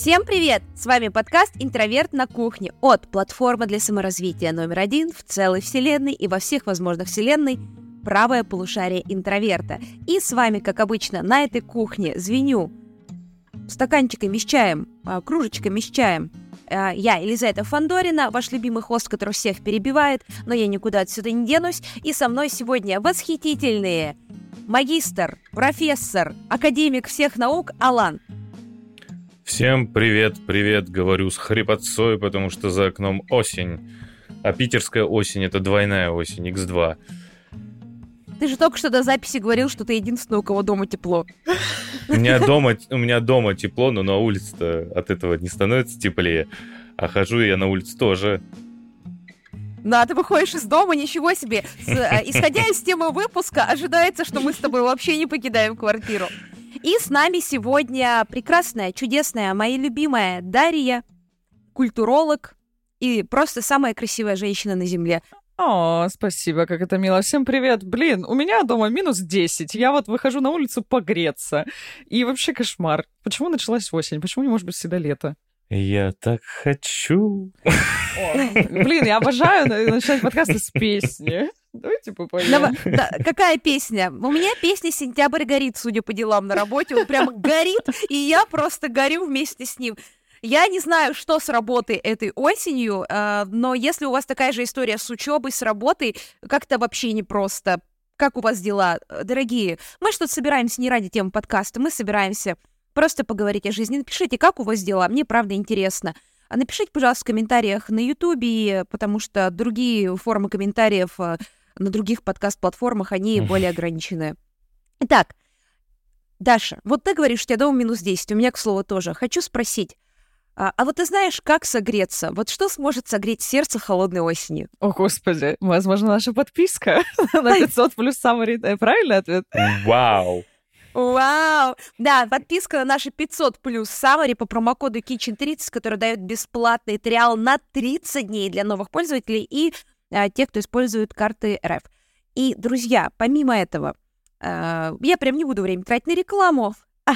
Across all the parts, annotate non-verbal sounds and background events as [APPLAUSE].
Всем привет! С вами подкаст «Интроверт на кухне» от платформы для саморазвития номер один в целой вселенной и во всех возможных вселенной правое полушарие интроверта. И с вами, как обычно, на этой кухне звеню стаканчиками с чаем, а, кружечками с чаем. А, я, Елизавета Фандорина, ваш любимый хост, который всех перебивает, но я никуда отсюда не денусь. И со мной сегодня восхитительные магистр, профессор, академик всех наук Алан. Всем привет, привет, говорю с хрипотцой, потому что за окном осень. А питерская осень — это двойная осень, x2. Ты же только что до записи говорил, что ты единственный, у кого дома тепло. У меня дома, у меня дома тепло, но на улице-то от этого не становится теплее. А хожу я на улице тоже. Да, ты выходишь из дома, ничего себе. С, э, исходя из темы выпуска, ожидается, что мы с тобой вообще не покидаем квартиру. И с нами сегодня прекрасная, чудесная, моя любимая Дарья, культуролог и просто самая красивая женщина на Земле. О, спасибо, как это мило. Всем привет. Блин, у меня дома минус 10. Я вот выхожу на улицу погреться. И вообще кошмар. Почему началась осень? Почему не может быть всегда лето? Я так хочу. О, блин, я обожаю начинать подкасты с песни. Давайте попоем. Какая песня? У меня песня «Сентябрь горит», судя по делам на работе. Он прямо горит, и я просто горю вместе с ним. Я не знаю, что с работой этой осенью, э, но если у вас такая же история с учебой, с работой, как-то вообще непросто. Как у вас дела, дорогие? Мы что-то собираемся не ради темы подкаста, мы собираемся Просто поговорить о жизни. Напишите, как у вас дела, мне правда интересно. А напишите, пожалуйста, в комментариях на Ютубе, потому что другие формы комментариев э, на других подкаст-платформах, они более ограничены. Итак, Даша, вот ты говоришь, у тебя дома минус 10, у меня, к слову, тоже. Хочу спросить, а, а вот ты знаешь, как согреться? Вот что сможет согреть сердце холодной осенью? О, Господи, возможно, наша подписка [LAUGHS] на 500 плюс самый э, правильный ответ? Вау! Вау! Да, подписка на наши 500 плюс Summary по промокоду Kitchen30, который дает бесплатный триал на 30 дней для новых пользователей и а, тех, кто использует карты РФ. И, друзья, помимо этого, а, я прям не буду время тратить на рекламу. А,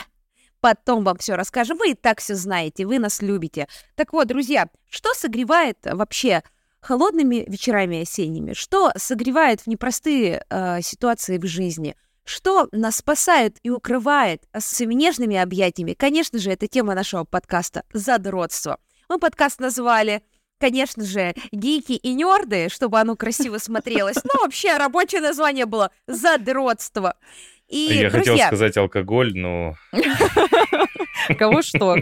потом вам все расскажем. Вы и так все знаете, вы нас любите. Так вот, друзья, что согревает вообще холодными вечерами осенними? Что согревает в непростые э, ситуации в жизни? Что нас спасает и укрывает с нежными объятиями? Конечно же, это тема нашего подкаста «Задротство». Мы подкаст назвали конечно же, гики и нерды, чтобы оно красиво смотрелось. Но вообще рабочее название было «Задротство». И, Я друзья... хотел сказать алкоголь, но... [LAUGHS] Кого что?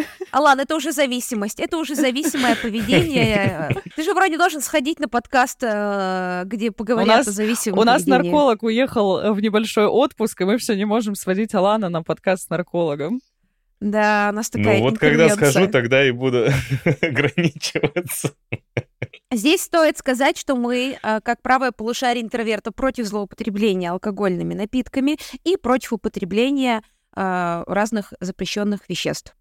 [LAUGHS] Алан, это уже зависимость, это уже зависимое поведение. Ты же вроде должен сходить на подкаст, э, где поговорят у нас, о зависимом У нас поведении. нарколог уехал в небольшой отпуск, и мы все не можем сводить Алана на подкаст с наркологом. Да, у нас такая Ну вот когда скажу, тогда и буду [LAUGHS] ограничиваться. Здесь стоит сказать, что мы, э, как правое полушарие интроверта, против злоупотребления алкогольными напитками и против употребления э, разных запрещенных веществ.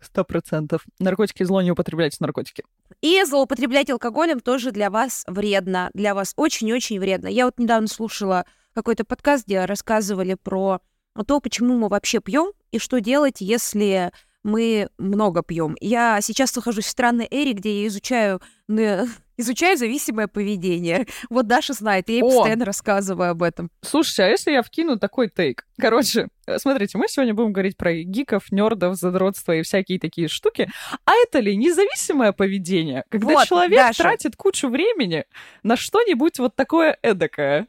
Сто процентов. Наркотики зло, не употребляйте наркотики. И злоупотреблять алкоголем тоже для вас вредно. Для вас очень-очень вредно. Я вот недавно слушала какой-то подкаст, где рассказывали про то, почему мы вообще пьем и что делать, если мы много пьем. Я сейчас нахожусь в странной эре, где я изучаю [LAUGHS] изучаю зависимое поведение. [LAUGHS] Вот Даша знает, я ей О! постоянно рассказываю об этом. Слушайте, а если я вкину такой тейк? Короче, э, смотрите, мы сегодня будем говорить про гиков, нердов, задротство и всякие такие штуки. А это ли независимое поведение? Когда Вот, человек Даша. тратит кучу времени на что-нибудь вот такое эдакое.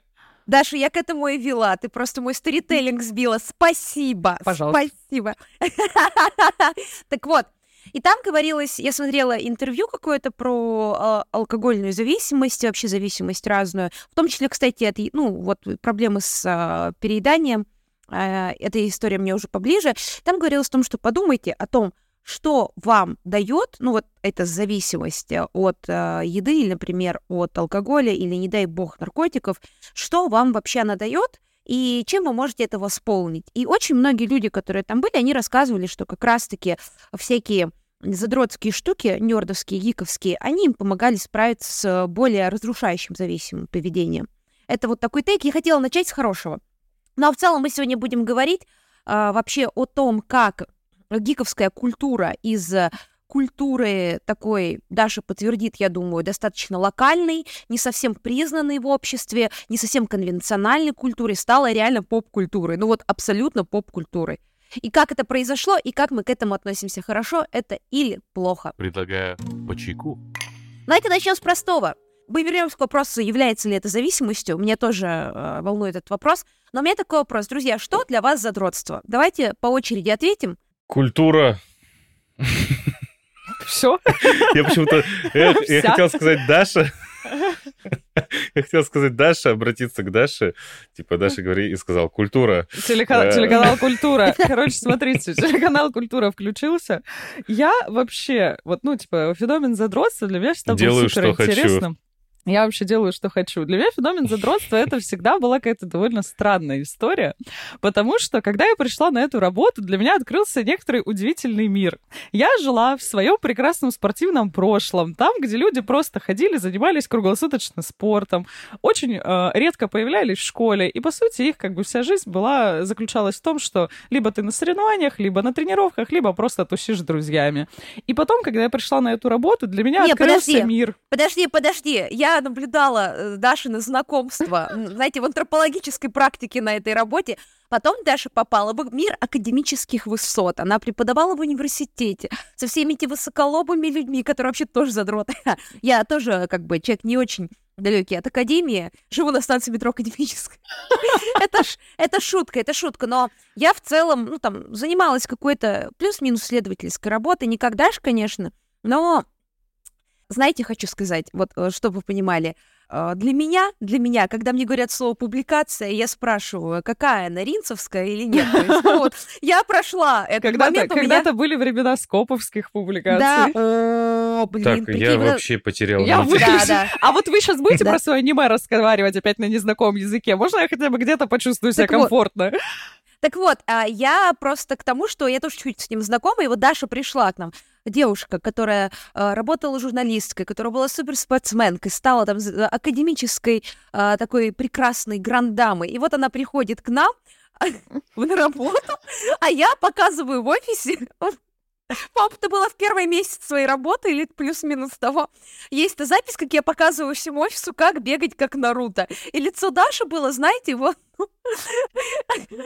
Даша, я к этому и вела. Ты просто мой сторителлинг сбила. Спасибо. Пожалуйста. Спасибо. [LAUGHS] Так вот, и там говорилось, я смотрела интервью какое-то про э, алкогольную зависимость, вообще зависимость разную, в том числе, кстати, от, ну, вот проблемы с э, перееданием, э, эта история мне уже поближе. Там говорилось о том, что подумайте о том, что вам дает, ну вот эта зависимость э, от э, еды или, например, от алкоголя или, не дай бог, наркотиков, что вам вообще она дает и чем вы можете это восполнить. И очень многие люди, которые там были, они рассказывали, что как раз-таки всякие задротские штуки, нердовские, гиковские, они им помогали справиться с более разрушающим зависимым поведением. Это вот такой тейк. Я хотела начать с хорошего. Ну а в целом мы сегодня будем говорить а, вообще о том, как гиковская культура из культуры такой, Даша подтвердит, я думаю, достаточно локальной, не совсем признанной в обществе, не совсем конвенциональной культурой, стала реально поп-культурой. Ну вот абсолютно поп-культурой. И как это произошло, и как мы к этому относимся, хорошо это или плохо. Предлагаю по чайку. Давайте начнем с простого. Мы вернемся к вопросу, является ли это зависимостью. Меня тоже э, волнует этот вопрос. Но у меня такой вопрос. Друзья, что для вас задротство? Давайте по очереди ответим. Культура. Все? Я почему-то... Я, я хотел сказать Даша. Я хотел сказать Даша, обратиться к Даше. Типа, Даша говори, и сказал, культура. Телеканал, телеканал «Культура». Короче, смотрите, телеканал «Культура» включился. Я вообще, вот, ну, типа, феномен задротства для меня всегда Делаю, был что суперинтересным. Я вообще делаю, что хочу. Для меня феномен задротства это всегда была какая-то довольно странная история, потому что, когда я пришла на эту работу, для меня открылся некоторый удивительный мир. Я жила в своем прекрасном спортивном прошлом, там, где люди просто ходили, занимались круглосуточно спортом, очень э, редко появлялись в школе, и, по сути, их как бы вся жизнь была, заключалась в том, что либо ты на соревнованиях, либо на тренировках, либо просто тусишь с друзьями. И потом, когда я пришла на эту работу, для меня Не, открылся подожди. мир. Подожди, подожди. Я наблюдала э, Дашины знакомства, м, [LAUGHS] знаете, в антропологической практике на этой работе. Потом Даша попала в мир академических высот. Она преподавала в университете со всеми этими высоколобыми людьми, которые вообще тоже задроты. [LAUGHS] Я тоже, как бы, человек не очень далекий от академии, живу на станции метро академической. [LAUGHS] Это, ж, это шутка, это шутка, но я в целом, ну, там, занималась какой-то плюс-минус исследовательской работой, не как Даша, конечно, но знаете, хочу сказать, вот э, чтобы вы понимали, э, для меня, для меня, когда мне говорят слово публикация, я спрашиваю, какая она, ринцевская или нет. Есть, ну, вот, [LAUGHS] я прошла этот Когда-то, момент, у меня... когда-то были времена скоповских Да, публикаций. о, блин, Так, прикинь, я вот- вообще потерял Я вы- Да, [LAUGHS] да. А вот вы сейчас будете Да. про свое аниме разговаривать опять на незнакомом языке? Можно я хотя бы где-то почувствую себя Так вот, комфортно? Так вот, а, я просто к тому, что я тоже чуть с ним знакома, и вот Даша пришла к нам, девушка, которая а, работала журналисткой, которая была суперспортсменкой, стала там з- академической а, такой прекрасной грандамой, и вот она приходит к нам [LAUGHS] на работу, а я показываю в офисе, [LAUGHS] Папа, это было в первый месяц своей работы или плюс-минус того. Есть эта запись, как я показываю всему офису, как бегать, как Наруто. И лицо Даши было, знаете, вот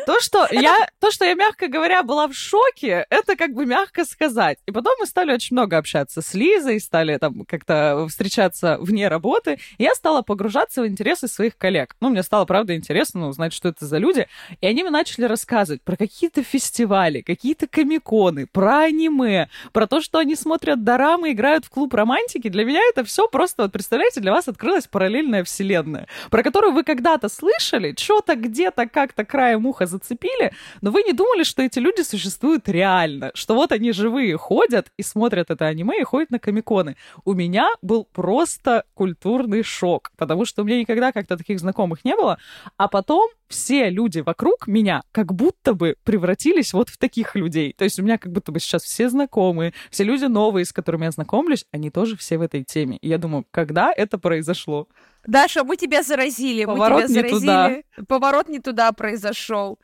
То что, я, то, что я, мягко говоря, была в шоке, это как бы мягко сказать. И потом мы стали очень много общаться с Лизой, стали там как-то встречаться вне работы, и я стала погружаться в интересы своих коллег. Ну, мне стало, правда, интересно узнать, что это за люди. И они мне начали рассказывать про какие-то фестивали, какие-то комиконы, про аниме, про то, что они смотрят дорамы, играют в клуб романтики. Для меня это все просто, вот представляете, для вас открылась параллельная вселенная, про которую вы когда-то слышали, что-то где-то как-то краем уха зацепили, но вы не думали, что эти люди существуют реально, что вот они живые ходят и смотрят это аниме и ходят на комиконы. У меня был просто культурный шок, потому что у меня никогда как-то таких знакомых не было, а потом все люди вокруг меня как будто бы превратились вот в таких людей. То есть у меня как будто бы сейчас все знакомые, все люди новые, с которыми я знакомлюсь, они тоже все в этой теме. И я думаю, когда это произошло? Даша, мы тебя заразили, Поворот мы тебя заразили. Поворот не туда произошел.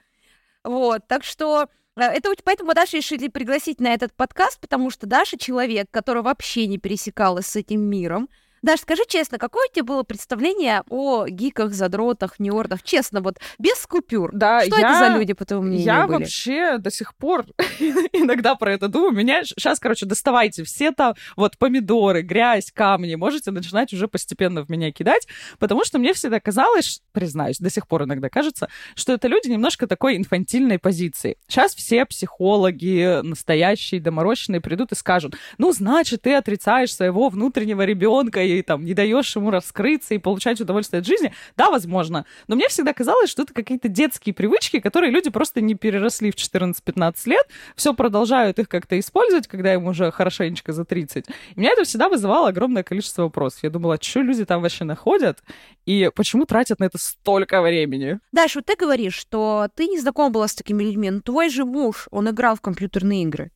Вот, так что э, это поэтому Даша решили пригласить на этот подкаст, потому что Даша человек, который вообще не пересекалась с этим миром. Даш, скажи честно, какое у тебя было представление о гиках, задротах, нердах? Честно, вот без купюр. Да, Что я- это за люди, по твоему мнению, Я были? вообще до сих пор [LAUGHS] иногда про это думаю. Меня сейчас, короче, доставайте все там вот помидоры, грязь, камни. Можете начинать уже постепенно в меня кидать, потому что мне всегда казалось, признаюсь, до сих пор иногда кажется, что это люди немножко такой инфантильной позиции. Сейчас все психологи, настоящие, доморощенные придут и скажут, ну, значит, ты отрицаешь своего внутреннего ребенка и там не даешь ему раскрыться и получать удовольствие от жизни. Да, возможно. Но мне всегда казалось, что это какие-то детские привычки, которые люди просто не переросли в 14-15 лет, все продолжают их как-то использовать, когда им уже хорошенечко за 30. И меня это всегда вызывало огромное количество вопросов. Я думала, что люди там вообще находят и почему тратят на это столько времени? Даш, вот ты говоришь, что ты не знакома была с такими людьми, но твой же муж, он играл в компьютерные игры.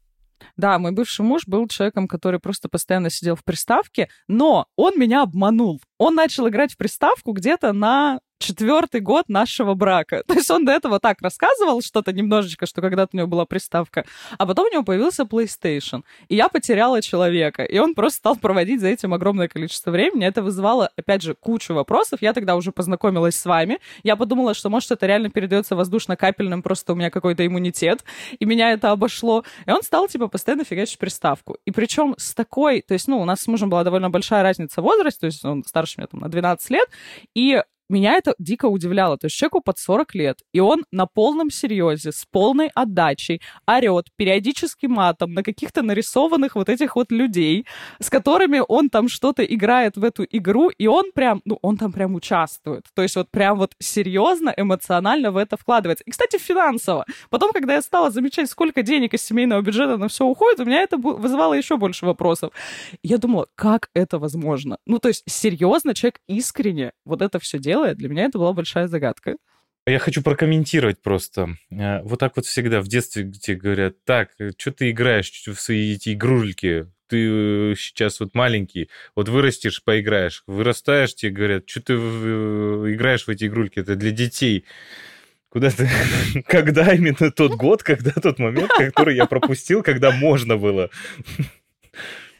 Да, мой бывший муж был человеком, который просто постоянно сидел в приставке, но он меня обманул. Он начал играть в приставку где-то на четвертый год нашего брака. [LAUGHS] То есть он до этого так рассказывал что-то немножечко, что когда-то у него была приставка, а потом у него появился PlayStation. И я потеряла человека. И он просто стал проводить за этим огромное количество времени. Это вызывало, опять же, кучу вопросов. Я тогда уже познакомилась с вами. Я подумала, что, может, это реально передается воздушно-капельным, просто у меня какой-то иммунитет, и меня это обошло. И он стал, типа, постоянно фигачить приставку. И причем с такой... То есть, ну, у нас с мужем была довольно большая разница в возрасте, то есть он старше меня там на 12 лет, и меня это дико удивляло. То есть человеку под 40 лет, и он на полном серьезе, с полной отдачей, орет периодически матом на каких-то нарисованных вот этих вот людей, с которыми он там что-то играет в эту игру, и он прям, ну, он там прям участвует. То есть вот прям вот серьезно, эмоционально в это вкладывается. И, кстати, финансово. Потом, когда я стала замечать, сколько денег из семейного бюджета на все уходит, у меня это вызывало еще больше вопросов. Я думала, как это возможно? Ну, то есть, серьезно, человек искренне вот это все делает, делает, для меня это была большая загадка. Я хочу прокомментировать просто. Э, вот так вот всегда в детстве тебе говорят, так, э, что ты играешь в свои эти игрульки? Ты э, сейчас вот маленький, вот вырастешь, поиграешь. Вырастаешь, тебе говорят, что ты играешь в эти игрульки? Это для детей. Куда ты... [LAUGHS] Когда именно тот год, когда тот момент, [LAUGHS] который я пропустил, когда можно было? [LAUGHS]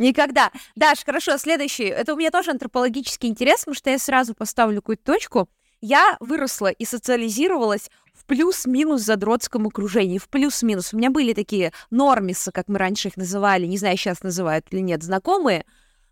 Никогда. Даш, хорошо, следующий. Это у меня тоже антропологический интерес, потому что я сразу поставлю какую-то точку. Я выросла и социализировалась в плюс-минус задротском окружении, в плюс-минус. У меня были такие нормисы, как мы раньше их называли, не знаю, сейчас называют или нет, знакомые,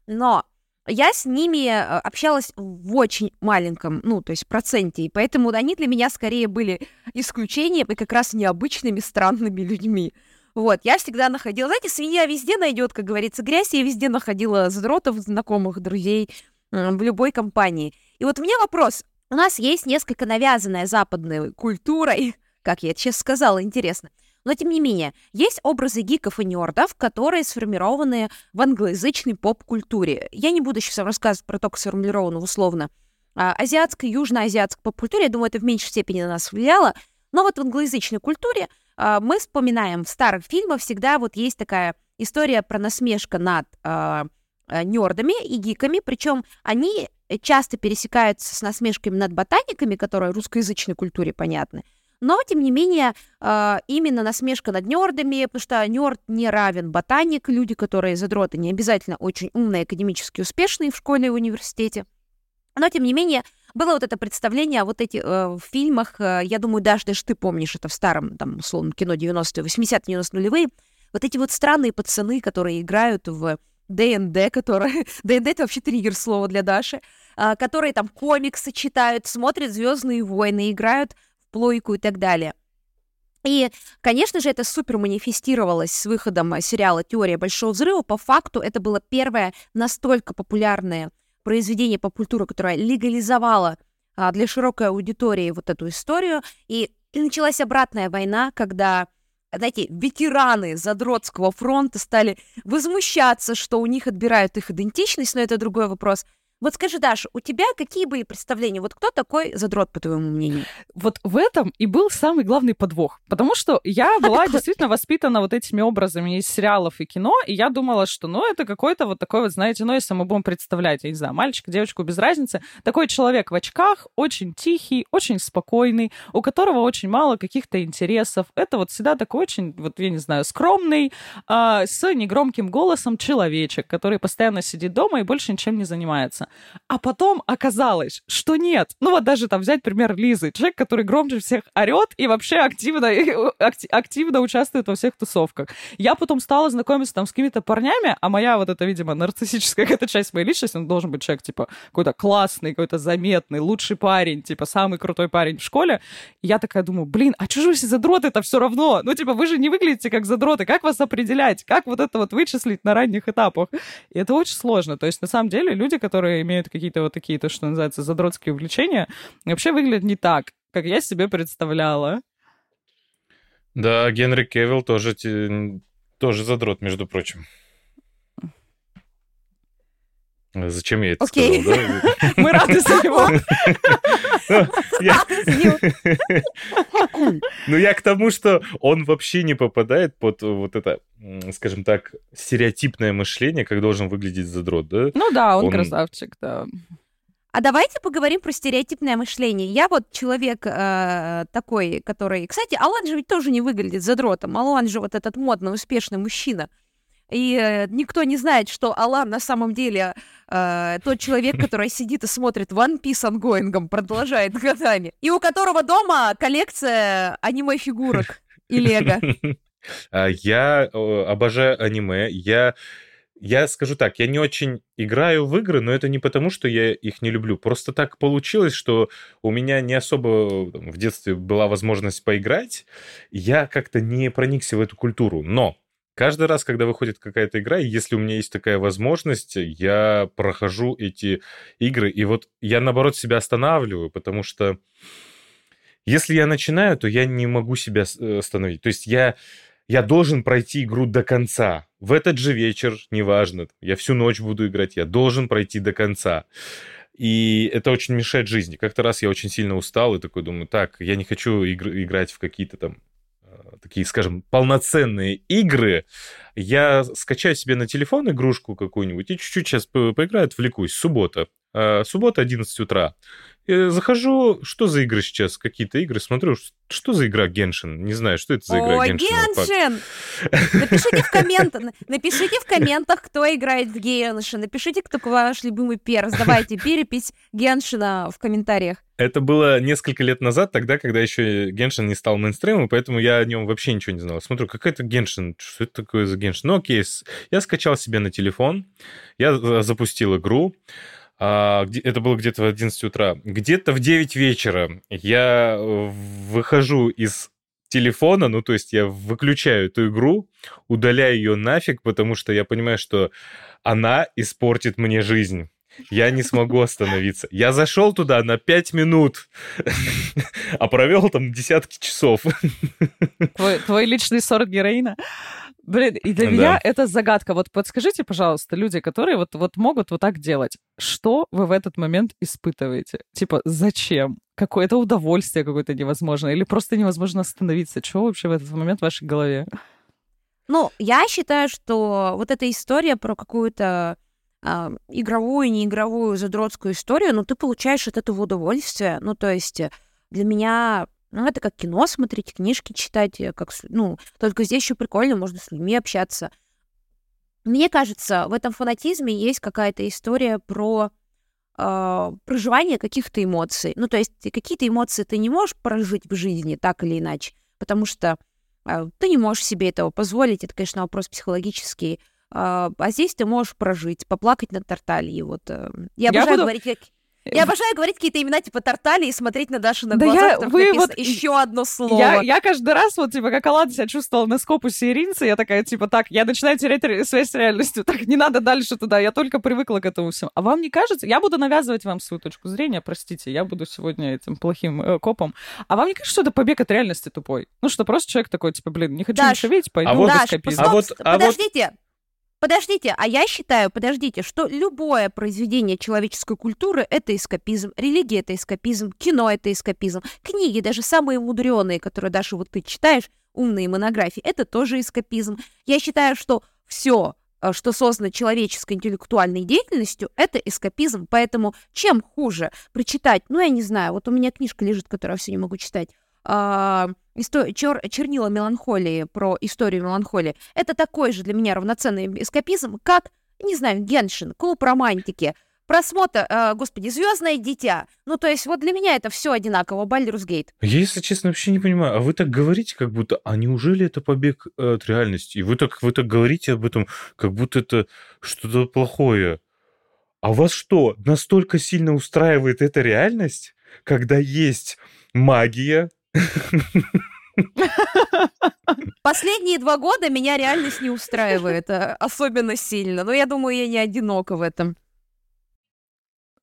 но я с ними э, общалась в очень маленьком, ну, то есть проценте, и поэтому они для меня скорее были исключением и как раз необычными странными людьми. Вот, я всегда находила, знаете, свинья везде найдет, как говорится, грязь, я везде находила задротов, знакомых, друзей в любой компании. И вот у меня вопрос. У нас есть несколько навязанная западной культурой, как я сейчас сказала, интересно. Но, тем не менее, есть образы гиков и нердов, которые сформированы в англоязычной поп-культуре. Я не буду сейчас рассказывать про то, как сформулировано условно а, азиатской, южноазиатской поп-культуре. Я думаю, это в меньшей степени на нас влияло. Но вот в англоязычной культуре мы вспоминаем в старых фильмах всегда вот есть такая история про насмешка над э, нердами и гиками, причем они часто пересекаются с насмешками над ботаниками, которые русскоязычной культуре понятны. Но, тем не менее, именно насмешка над нердами, потому что нерд не равен ботаник, люди, которые задроты, не обязательно очень умные, академически успешные в школе и университете. Но, тем не менее, было вот это представление, вот эти э, в фильмах, э, я думаю, даже, даже ты помнишь это в старом, там, условно, кино 90-е, 80-е, 90 нулевые, вот эти вот странные пацаны, которые играют в ДНД, которые... [LAUGHS] ДНД — это вообще триггер слова для Даши, э, которые там комиксы читают, смотрят «Звездные войны», играют в плойку и так далее. И, конечно же, это супер манифестировалось с выходом сериала «Теория большого взрыва». По факту это было первое настолько популярное произведение поп-культуры, которое легализовало а, для широкой аудитории вот эту историю. И, и началась обратная война, когда знаете, ветераны Задротского фронта стали возмущаться, что у них отбирают их идентичность, но это другой вопрос. Вот скажи, Даша, у тебя какие были представления? Вот кто такой задрот, по твоему мнению? Вот в этом и был самый главный подвох. Потому что я [LAUGHS] была действительно воспитана вот этими образами из сериалов и кино, и я думала, что, ну, это какой-то вот такой вот, знаете, ну, если мы будем представлять, я не знаю, мальчик, девочку, без разницы, такой человек в очках, очень тихий, очень спокойный, у которого очень мало каких-то интересов. Это вот всегда такой очень, вот, я не знаю, скромный, э, с негромким голосом человечек, который постоянно сидит дома и больше ничем не занимается. А потом оказалось, что нет. Ну вот даже там взять пример Лизы. Человек, который громче всех орет и вообще активно, [LAUGHS] активно участвует во всех тусовках. Я потом стала знакомиться там с какими-то парнями, а моя вот эта, видимо, нарциссическая [LAUGHS] какая-то часть моей личности, он должен быть человек, типа, какой-то классный, какой-то заметный, лучший парень, типа, самый крутой парень в школе. И я такая думаю, блин, а вы все задроты это все равно? Ну, типа, вы же не выглядите как задроты. Как вас определять? Как вот это вот вычислить на ранних этапах? И это очень сложно. То есть, на самом деле, люди, которые имеют какие-то вот такие, то, что называется, задротские увлечения, вообще выглядят не так, как я себе представляла. Да, Генри Кевилл тоже, тоже задрот, между прочим. Зачем я это okay. сказал, да? [LAUGHS] Мы рады [LAUGHS] за него. Ну, я к тому, что он вообще не попадает под вот это, скажем так, стереотипное мышление, как должен выглядеть задрот, да? Ну да, он красавчик, да. А давайте поговорим про стереотипное мышление. Я вот человек э, такой, который... Кстати, Алан же ведь тоже не выглядит задротом. Алан же вот этот модный, успешный мужчина. И э, никто не знает, что Алан на самом деле э, тот человек, [LAUGHS] который сидит и смотрит One Piece ангоингом, продолжает годами. И у которого дома коллекция аниме-фигурок и лего. [LAUGHS] А, я обожаю аниме. Я я скажу так, я не очень играю в игры, но это не потому, что я их не люблю. Просто так получилось, что у меня не особо там, в детстве была возможность поиграть. Я как-то не проникся в эту культуру. Но каждый раз, когда выходит какая-то игра, если у меня есть такая возможность, я прохожу эти игры. И вот я, наоборот, себя останавливаю, потому что если я начинаю, то я не могу себя э, остановить. То есть я я должен пройти игру до конца. В этот же вечер, неважно, я всю ночь буду играть, я должен пройти до конца. И это очень мешает жизни. Как-то раз я очень сильно устал и такой думаю, так, я не хочу игр- играть в какие-то там такие, скажем, полноценные игры, я скачаю себе на телефон игрушку какую-нибудь и чуть-чуть сейчас по поиграю, отвлекусь. Суббота. А, суббота, 11 утра. Я захожу, что за игры сейчас? Какие-то игры, смотрю, что за игра Геншин? Не знаю, что это за игра О, Геншин! Напишите в, комментах, напишите в комментах, кто играет в Геншин. Напишите, кто ваш любимый перс. Давайте перепись Геншина в комментариях. Это было несколько лет назад, тогда, когда еще Геншин не стал мейнстримом, поэтому я о нем вообще ничего не знал. Смотрю, какой-то Геншин, что это такое за Геншин? Ну окей, я скачал себе на телефон, я запустил игру, это было где-то в 11 утра. Где-то в 9 вечера я э, выхожу из телефона, ну, то есть я выключаю эту игру, удаляю ее нафиг, потому что я понимаю, что она испортит мне жизнь. Я не смогу [LAUGHS] остановиться. Я зашел туда на 5 минут, а провел там десятки часов. Твой, твой личный сорт героина? Блин, и для да. меня это загадка. Вот подскажите, пожалуйста, люди, которые вот, вот могут вот так делать, что вы в этот момент испытываете? Типа, зачем? Какое-то удовольствие какое-то невозможно? Или просто невозможно остановиться? Что вообще в этот момент в вашей голове? Ну, я считаю, что вот эта история про какую-то э, игровую, неигровую, задротскую историю, ну, ты получаешь от этого удовольствие. Ну, то есть для меня ну, это как кино смотреть, книжки читать, э, как, ну, только здесь еще прикольно, можно с людьми общаться. Мне кажется, в этом фанатизме есть какая-то история про э, проживание каких-то эмоций. Ну, то есть какие-то эмоции ты не можешь прожить в жизни так или иначе, потому что э, ты не можешь себе этого позволить. Это, конечно, вопрос психологический. Э, а здесь ты можешь прожить, поплакать на тарталье. Вот, э, я обожаю я буду... говорить, как я обожаю говорить какие-то имена типа Тартали и смотреть на Дашу на да глаза, я, вы вот еще одно слово. Я, я каждый раз вот типа как Алан себя чувствовала на скопусе Иринца, я такая типа так, я начинаю терять связь с реальностью, [LAUGHS] так не надо дальше туда, я только привыкла к этому всему. А вам не кажется? Я буду навязывать вам свою точку зрения, простите, я буду сегодня этим плохим э, копом. А вам не кажется, что это побег от реальности тупой? Ну что просто человек такой типа, блин, не хочу Даш, ничего видеть, пойду а вот, Даш, а вот, а. Вот... Подождите, а я считаю, подождите, что любое произведение человеческой культуры — это эскапизм, религия — это эскапизм, кино — это эскапизм, книги, даже самые мудреные, которые даже вот ты читаешь, умные монографии, это тоже эскапизм. Я считаю, что все, э, что создано человеческой интеллектуальной деятельностью, это эскапизм. Поэтому чем хуже прочитать, ну, я не знаю, вот у меня книжка лежит, которую я все не могу читать, э, истор- чер- чернила меланхолии про историю меланхолии, это такой же для меня равноценный эскапизм, как, не знаю, Геншин, клуб романтики, просмотр, э, господи, Звездное дитя. Ну, то есть, вот для меня это все одинаково, Бальдерус Гейт. Я, если честно, вообще не понимаю, а вы так говорите, как будто, а неужели это побег от реальности? И вы так, вы так говорите об этом, как будто это что-то плохое. А вас что, настолько сильно устраивает эта реальность, когда есть магия, Последние два года меня реальность не устраивает э, особенно сильно, но я думаю, я не одинока в этом.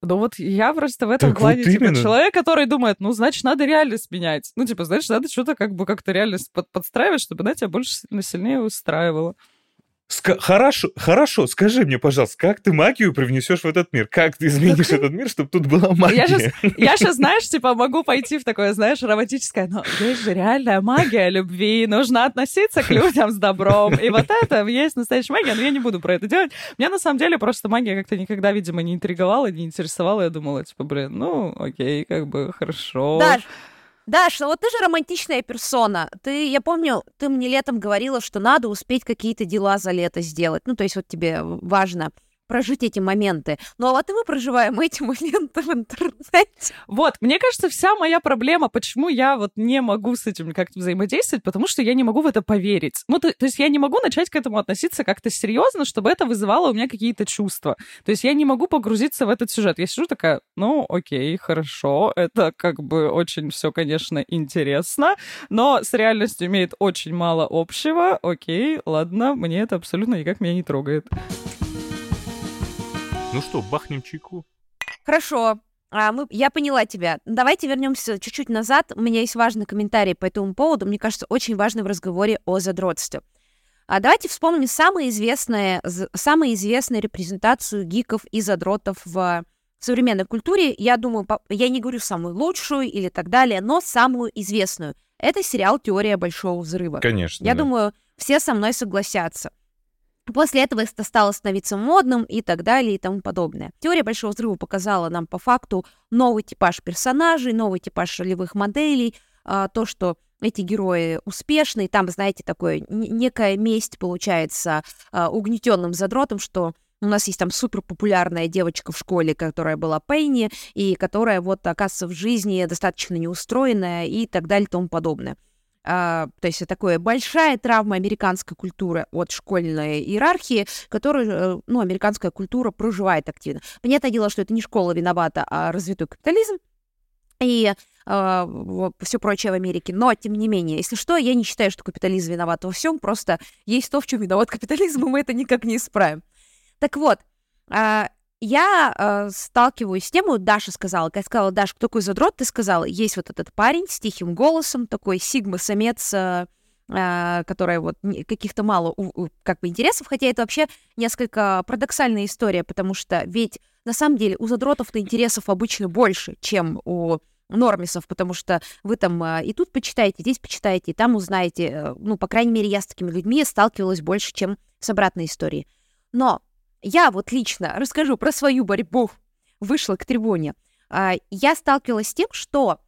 Ну вот я просто в этом так плане, вот типа, именно. человек, который думает, ну, значит, надо реальность менять. Ну, типа, значит, надо что-то как бы как-то реальность под подстраивать, чтобы она тебя больше сильно сильнее устраивала. Ска- хорошо, хорошо, скажи мне, пожалуйста, как ты магию привнесешь в этот мир? Как ты изменишь этот мир, чтобы тут была магия? Я сейчас, знаешь, типа могу пойти в такое, знаешь, романтическое, но есть же реальная магия любви, нужно относиться к людям с добром. И вот это есть настоящая магия, но я не буду про это делать. Меня на самом деле просто магия как-то никогда, видимо, не интриговала, не интересовала. Я думала, типа, блин, ну, окей, как бы хорошо. Даш, Даш, ну вот ты же романтичная персона. Ты, я помню, ты мне летом говорила, что надо успеть какие-то дела за лето сделать. Ну, то есть вот тебе важно прожить эти моменты. Ну а вот и мы проживаем эти моменты в интернете. Вот, мне кажется, вся моя проблема, почему я вот не могу с этим как-то взаимодействовать, потому что я не могу в это поверить. Ну, то, то есть я не могу начать к этому относиться как-то серьезно, чтобы это вызывало у меня какие-то чувства. То есть я не могу погрузиться в этот сюжет. Я сижу такая, ну, окей, хорошо, это как бы очень все, конечно, интересно, но с реальностью имеет очень мало общего. Окей, ладно, мне это абсолютно никак меня не трогает. Ну что, бахнем чайку? Хорошо. А, мы, я поняла тебя. Давайте вернемся чуть-чуть назад. У меня есть важный комментарий по этому поводу. Мне кажется, очень важный в разговоре о задротстве. А давайте вспомним самые известные, самые известные репрезентацию гиков и задротов в современной культуре. Я думаю, я не говорю самую лучшую или так далее, но самую известную. Это сериал «Теория большого взрыва». Конечно. Я да. думаю, все со мной согласятся. После этого это стало становиться модным и так далее и тому подобное. Теория Большого Взрыва показала нам по факту новый типаж персонажей, новый типаж ролевых моделей, а, то, что эти герои успешны, и там, знаете, такое некая месть получается а, угнетенным задротом, что у нас есть там супер популярная девочка в школе, которая была Пейни, и которая вот оказывается в жизни достаточно неустроенная и так далее и тому подобное. Uh, то есть такая большая травма американской культуры от школьной иерархии, которую, э, ну, американская культура проживает активно. Понятное дело, что это не школа виновата, а развитой капитализм и uh, все прочее в Америке. Но, тем не менее, если что, я не считаю, что капитализм виноват во всем, просто есть то, в чем виноват капитализм, и мы это никак не исправим. Так вот, uh, я э, сталкиваюсь с тем, вот Даша сказала, я сказала, Даша, кто такой задрот, ты сказала, есть вот этот парень с тихим голосом, такой сигма-самец, э, э, которая вот каких-то мало у, у, как бы интересов, хотя это вообще несколько парадоксальная история, потому что ведь на самом деле у задротов-то интересов обычно больше, чем у нормисов, потому что вы там э, и тут почитаете, здесь почитаете, и там узнаете, э, ну, по крайней мере, я с такими людьми сталкивалась больше, чем с обратной историей. Но я вот лично расскажу про свою борьбу. Вышла к трибуне. А, я сталкивалась с тем, что,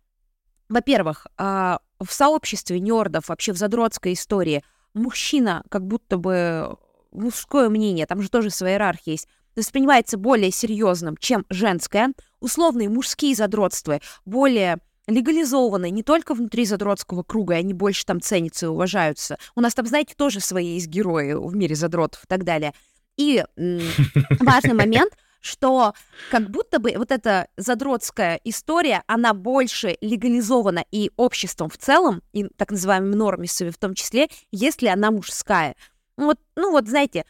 во-первых, а, в сообществе нердов, вообще в задротской истории, мужчина как будто бы мужское мнение, там же тоже своя иерархия есть, воспринимается более серьезным, чем женское. Условные мужские задротства более легализованы не только внутри задротского круга, они больше там ценятся и уважаются. У нас там, знаете, тоже свои есть герои в мире задротов и так далее. И [LAUGHS] важный момент, что как будто бы вот эта задротская история, она больше легализована и обществом в целом, и так называемыми нормисами в том числе, если она мужская. Вот, ну вот, знаете,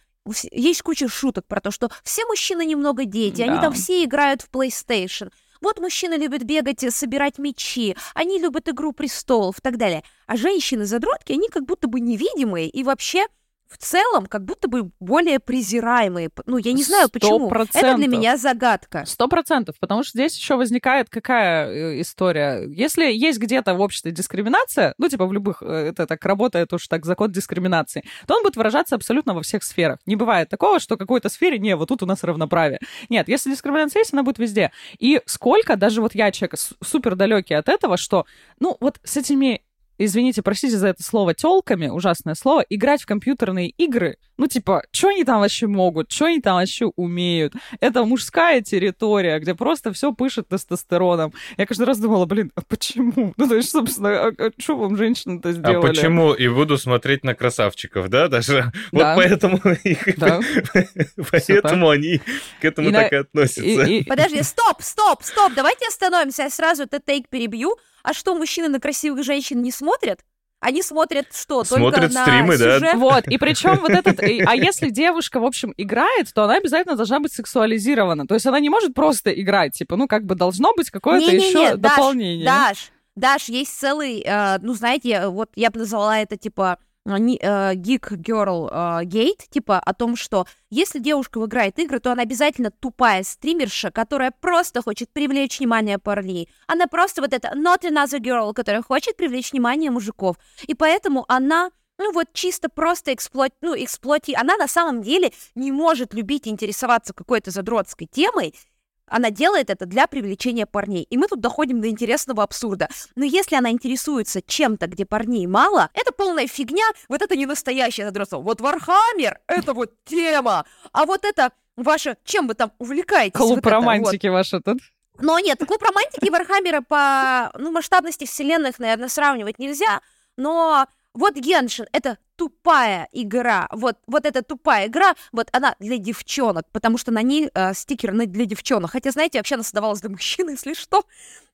есть куча шуток про то, что все мужчины немного дети, да. они там все играют в PlayStation. Вот мужчины любят бегать, собирать мечи, они любят игру престолов и так далее. А женщины-задротки, они как будто бы невидимые и вообще в целом как будто бы более презираемые. Ну, я не знаю, почему. Это для меня загадка. Сто процентов, потому что здесь еще возникает какая э, история. Если есть где-то в обществе дискриминация, ну, типа в любых, э, это так работает уж так закон дискриминации, то он будет выражаться абсолютно во всех сферах. Не бывает такого, что в какой-то сфере, не, вот тут у нас равноправие. Нет, если дискриминация есть, она будет везде. И сколько, даже вот я человек супер далекий от этого, что, ну, вот с этими извините, простите за это слово, телками, ужасное слово, играть в компьютерные игры, ну, типа, что они там вообще могут, что они там вообще умеют? Это мужская территория, где просто все пышет тестостероном. Я каждый раз думала, блин, а почему? Ну, то есть, собственно, а, а что вам женщины-то сделали? А почему? И буду смотреть на красавчиков, да, даже? [LAUGHS] Да. Вот поэтому их... Да. [LAUGHS] Поэтому они к этому так и относятся. Подожди, стоп, стоп, стоп, давайте остановимся, я сразу этот тейк перебью. А что, мужчины на красивых женщин не смотрят? Они смотрят что? Смотрят только стримы, на да? Вот, и причем вот [LAUGHS] этот... А если девушка, в общем, играет, то она обязательно должна быть сексуализирована. То есть она не может просто играть, типа, ну, как бы должно быть какое-то еще дополнение. Даш, Даш, есть целый, э, ну, знаете, вот я бы назвала это, типа, Geek Girl Gate, типа о том, что если девушка играет игры, то она обязательно тупая стримерша, которая просто хочет привлечь внимание парней. Она просто вот это not another girl, которая хочет привлечь внимание мужиков. И поэтому она ну вот чисто просто эксплуат... ну, эксплуати... Она на самом деле не может любить и интересоваться какой-то задротской темой, она делает это для привлечения парней. И мы тут доходим до интересного абсурда. Но если она интересуется чем-то, где парней мало, это полная фигня, вот это не настоящее задротство. Вот Warhammer — это вот тема, а вот это ваше, чем вы там увлекаетесь? Клуб вот это, романтики вот. ваш этот. Но нет, клуб романтики Вархаммера по ну, масштабности вселенных, наверное, сравнивать нельзя, но вот Геншин — это тупая игра, вот, вот эта тупая игра, вот она для девчонок, потому что на ней э, стикер для девчонок. Хотя, знаете, вообще она создавалась для мужчин, [LAUGHS] если что,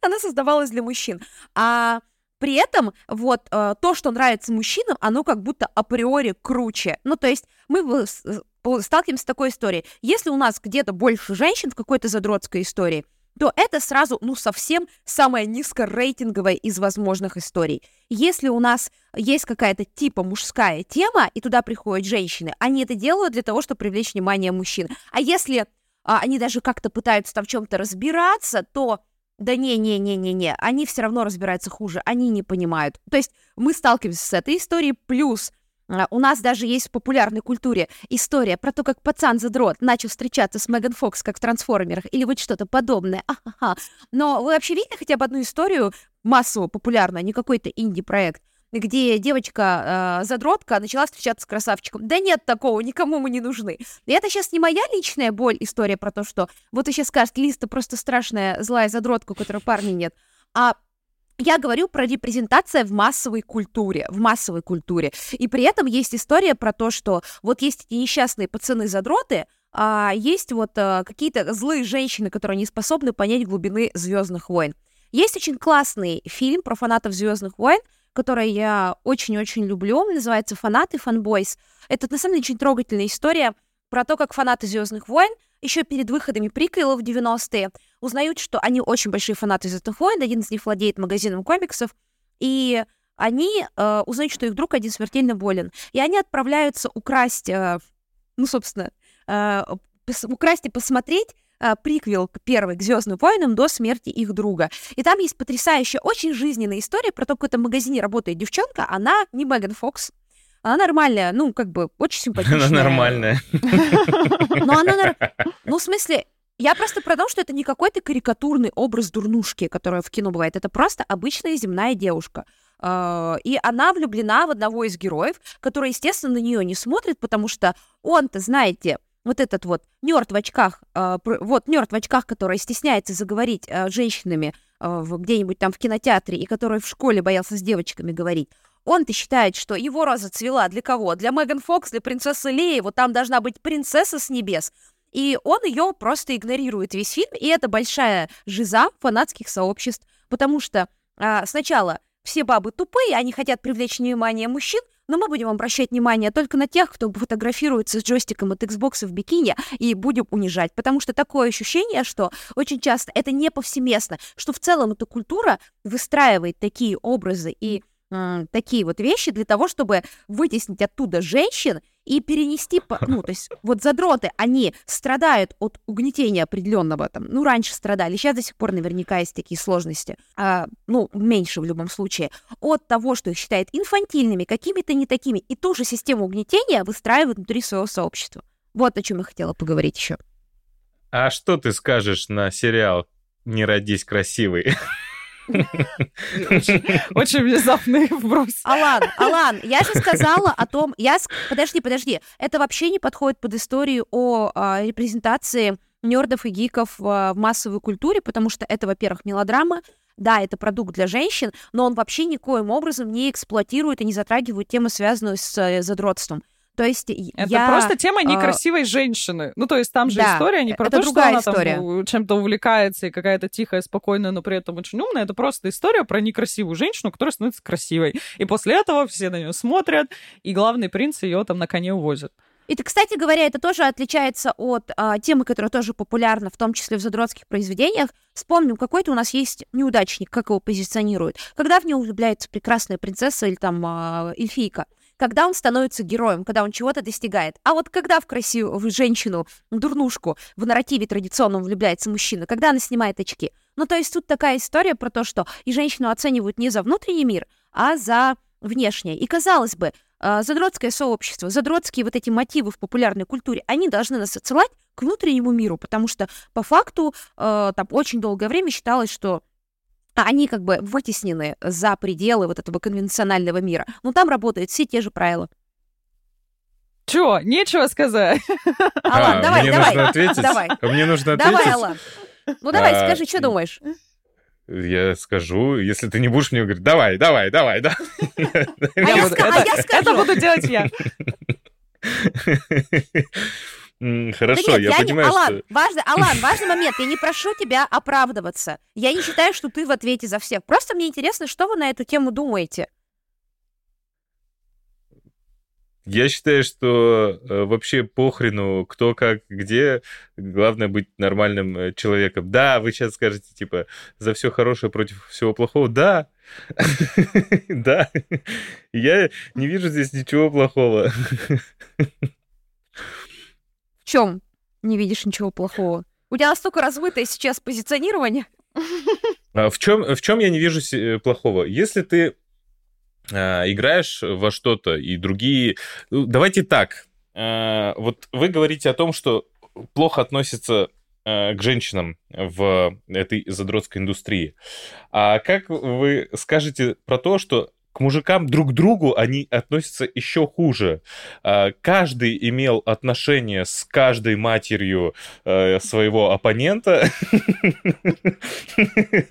она создавалась для мужчин. А при этом вот э, то, что нравится мужчинам, оно как будто априори круче. Ну, то есть мы сталкиваемся с такой историей. Если у нас где-то больше женщин в какой-то задротской истории, то это сразу, ну, совсем самая низкорейтинговая из возможных историй. Если у нас есть какая-то типа мужская тема, и туда приходят женщины, они это делают для того, чтобы привлечь внимание мужчин. А если а, они даже как-то пытаются там в чем-то разбираться, то да не-не-не-не-не, они все равно разбираются хуже, они не понимают. То есть мы сталкиваемся с этой историей, плюс у нас даже есть в популярной культуре история про то, как пацан-задрот начал встречаться с Меган Фокс, как в «Трансформерах», или вот что-то подобное. [LAUGHS] А-ха-ха. Но вы вообще видели хотя бы одну историю массово популярную, а не какой-то инди-проект, где девочка-задротка э, начала встречаться с красавчиком. Да нет такого, никому мы не нужны. И это сейчас не моя личная боль, история про то, что вот вы сейчас скажете, Листа просто страшная злая задротка, у которой парней нет. А я говорю про репрезентацию в массовой культуре, в массовой культуре. И при этом есть история про то, что вот есть эти несчастные пацаны-задроты, а есть вот а, какие-то злые женщины, которые не способны понять глубины Звездных войн. Есть очень классный фильм про фанатов Звездных войн, который я очень-очень люблю. называется «Фанаты», «Фанбойс». Это, на самом деле, очень трогательная история про то, как фанаты Звездных войн еще перед выходами приквелов в 90-е узнают, что они очень большие фанаты Звездных войн, один из них владеет магазином комиксов, и они э, узнают, что их друг один смертельно болен. И они отправляются украсть, э, ну, собственно, э, украсть и посмотреть э, приквел первый к Звездным войнам до смерти их друга. И там есть потрясающая, очень жизненная история про то, как в этом магазине работает девчонка. Она не Меган Фокс, она нормальная, ну, как бы, очень симпатичная. Она нормальная. [LAUGHS] Но она, ну, в смысле, я просто про то, что это не какой-то карикатурный образ дурнушки, которая в кино бывает. Это просто обычная земная девушка. А, и она влюблена в одного из героев, который, естественно, на нее не смотрит, потому что он-то, знаете, вот этот вот нерд в очках, а, вот нерд в очках, который стесняется заговорить с женщинами а, где-нибудь там в кинотеатре и который в школе боялся с девочками говорить, он-то считает, что его роза цвела для кого? Для Меган Фокс, для принцессы Леи. Вот там должна быть принцесса с небес. И он ее просто игнорирует весь фильм, и это большая жиза фанатских сообществ, потому что а, сначала все бабы тупые, они хотят привлечь внимание мужчин, но мы будем обращать внимание только на тех, кто фотографируется с джойстиком от Xbox в бикини и будем унижать. Потому что такое ощущение, что очень часто это не повсеместно, что в целом эта культура выстраивает такие образы и такие вот вещи для того, чтобы вытеснить оттуда женщин и перенести, ну, то есть вот задроты, они страдают от угнетения определенного там, ну, раньше страдали, сейчас до сих пор наверняка есть такие сложности, а, ну, меньше в любом случае, от того, что их считают инфантильными, какими-то не такими, и ту же систему угнетения выстраивают внутри своего сообщества. Вот о чем я хотела поговорить еще. А что ты скажешь на сериал «Не родись красивый»? [LAUGHS] Очень внезапный вброс. Алан, Алан, я же сказала о том... Я... Подожди, подожди. Это вообще не подходит под историю о а, репрезентации нердов и гиков в массовой культуре, потому что это, во-первых, мелодрама, да, это продукт для женщин, но он вообще никоим образом не эксплуатирует и не затрагивает тему, связанную с э, задротством. То есть это я, просто тема а, некрасивой а... женщины. Ну, то есть там же да, история не про то, что она история. там чем-то увлекается и какая-то тихая, спокойная, но при этом очень умная. Это просто история про некрасивую женщину, которая становится красивой. И после этого все на нее смотрят, и главный принц ее там на коне увозит. И, кстати говоря, это тоже отличается от а, темы, которая тоже популярна, в том числе в задротских произведениях. Вспомним, какой-то у нас есть неудачник, как его позиционируют. Когда в него влюбляется прекрасная принцесса или там а, эльфийка, когда он становится героем, когда он чего-то достигает. А вот когда в красивую женщину, дурнушку, в нарративе традиционном влюбляется мужчина, когда она снимает очки. Ну, то есть тут такая история про то, что и женщину оценивают не за внутренний мир, а за внешнее. И казалось бы, э, задротское сообщество, задротские вот эти мотивы в популярной культуре, они должны нас отсылать к внутреннему миру, потому что по факту э, там очень долгое время считалось, что они как бы вытеснены за пределы вот этого конвенционального мира. Но там работают все те же правила. Чё, нечего сказать. Алан, А, давай, мне давай. нужно ответить? Давай. А Мне нужно ответить? Давай, Алан. Ну давай, А, скажи, что думаешь? Я скажу, если ты не будешь мне говорить, давай, давай, давай, да. А я а я скажу. Это буду делать я. [LAUGHS] М, Да Хорошо, нет, я я не... понимаю, Алан, что... важный, Алан, важный момент. Я не прошу тебя оправдываться. Я не считаю, что ты в ответе за всех. Просто мне интересно, что вы на эту тему думаете. Я считаю, что э, вообще похрену, кто как, где. Главное быть нормальным э, человеком. Да, вы сейчас скажете, типа, за все хорошее против всего плохого. Да, [LAUGHS] да. Я не вижу здесь ничего плохого. [LAUGHS] Чем не видишь ничего плохого? У тебя настолько размытое сейчас позиционирование. А В чем, в чем я не вижу э, плохого? Если ты а, играешь во что-то, и другие... ну, Давайте так. А, вот вы говорите о том, что плохо относятся а, к женщинам в этой задротской индустрии. А как вы скажете про то, что к мужикам друг к другу они относятся еще хуже. А, Каждый имел отношение с каждой матерью э, своего оппонента, [LAUGHS]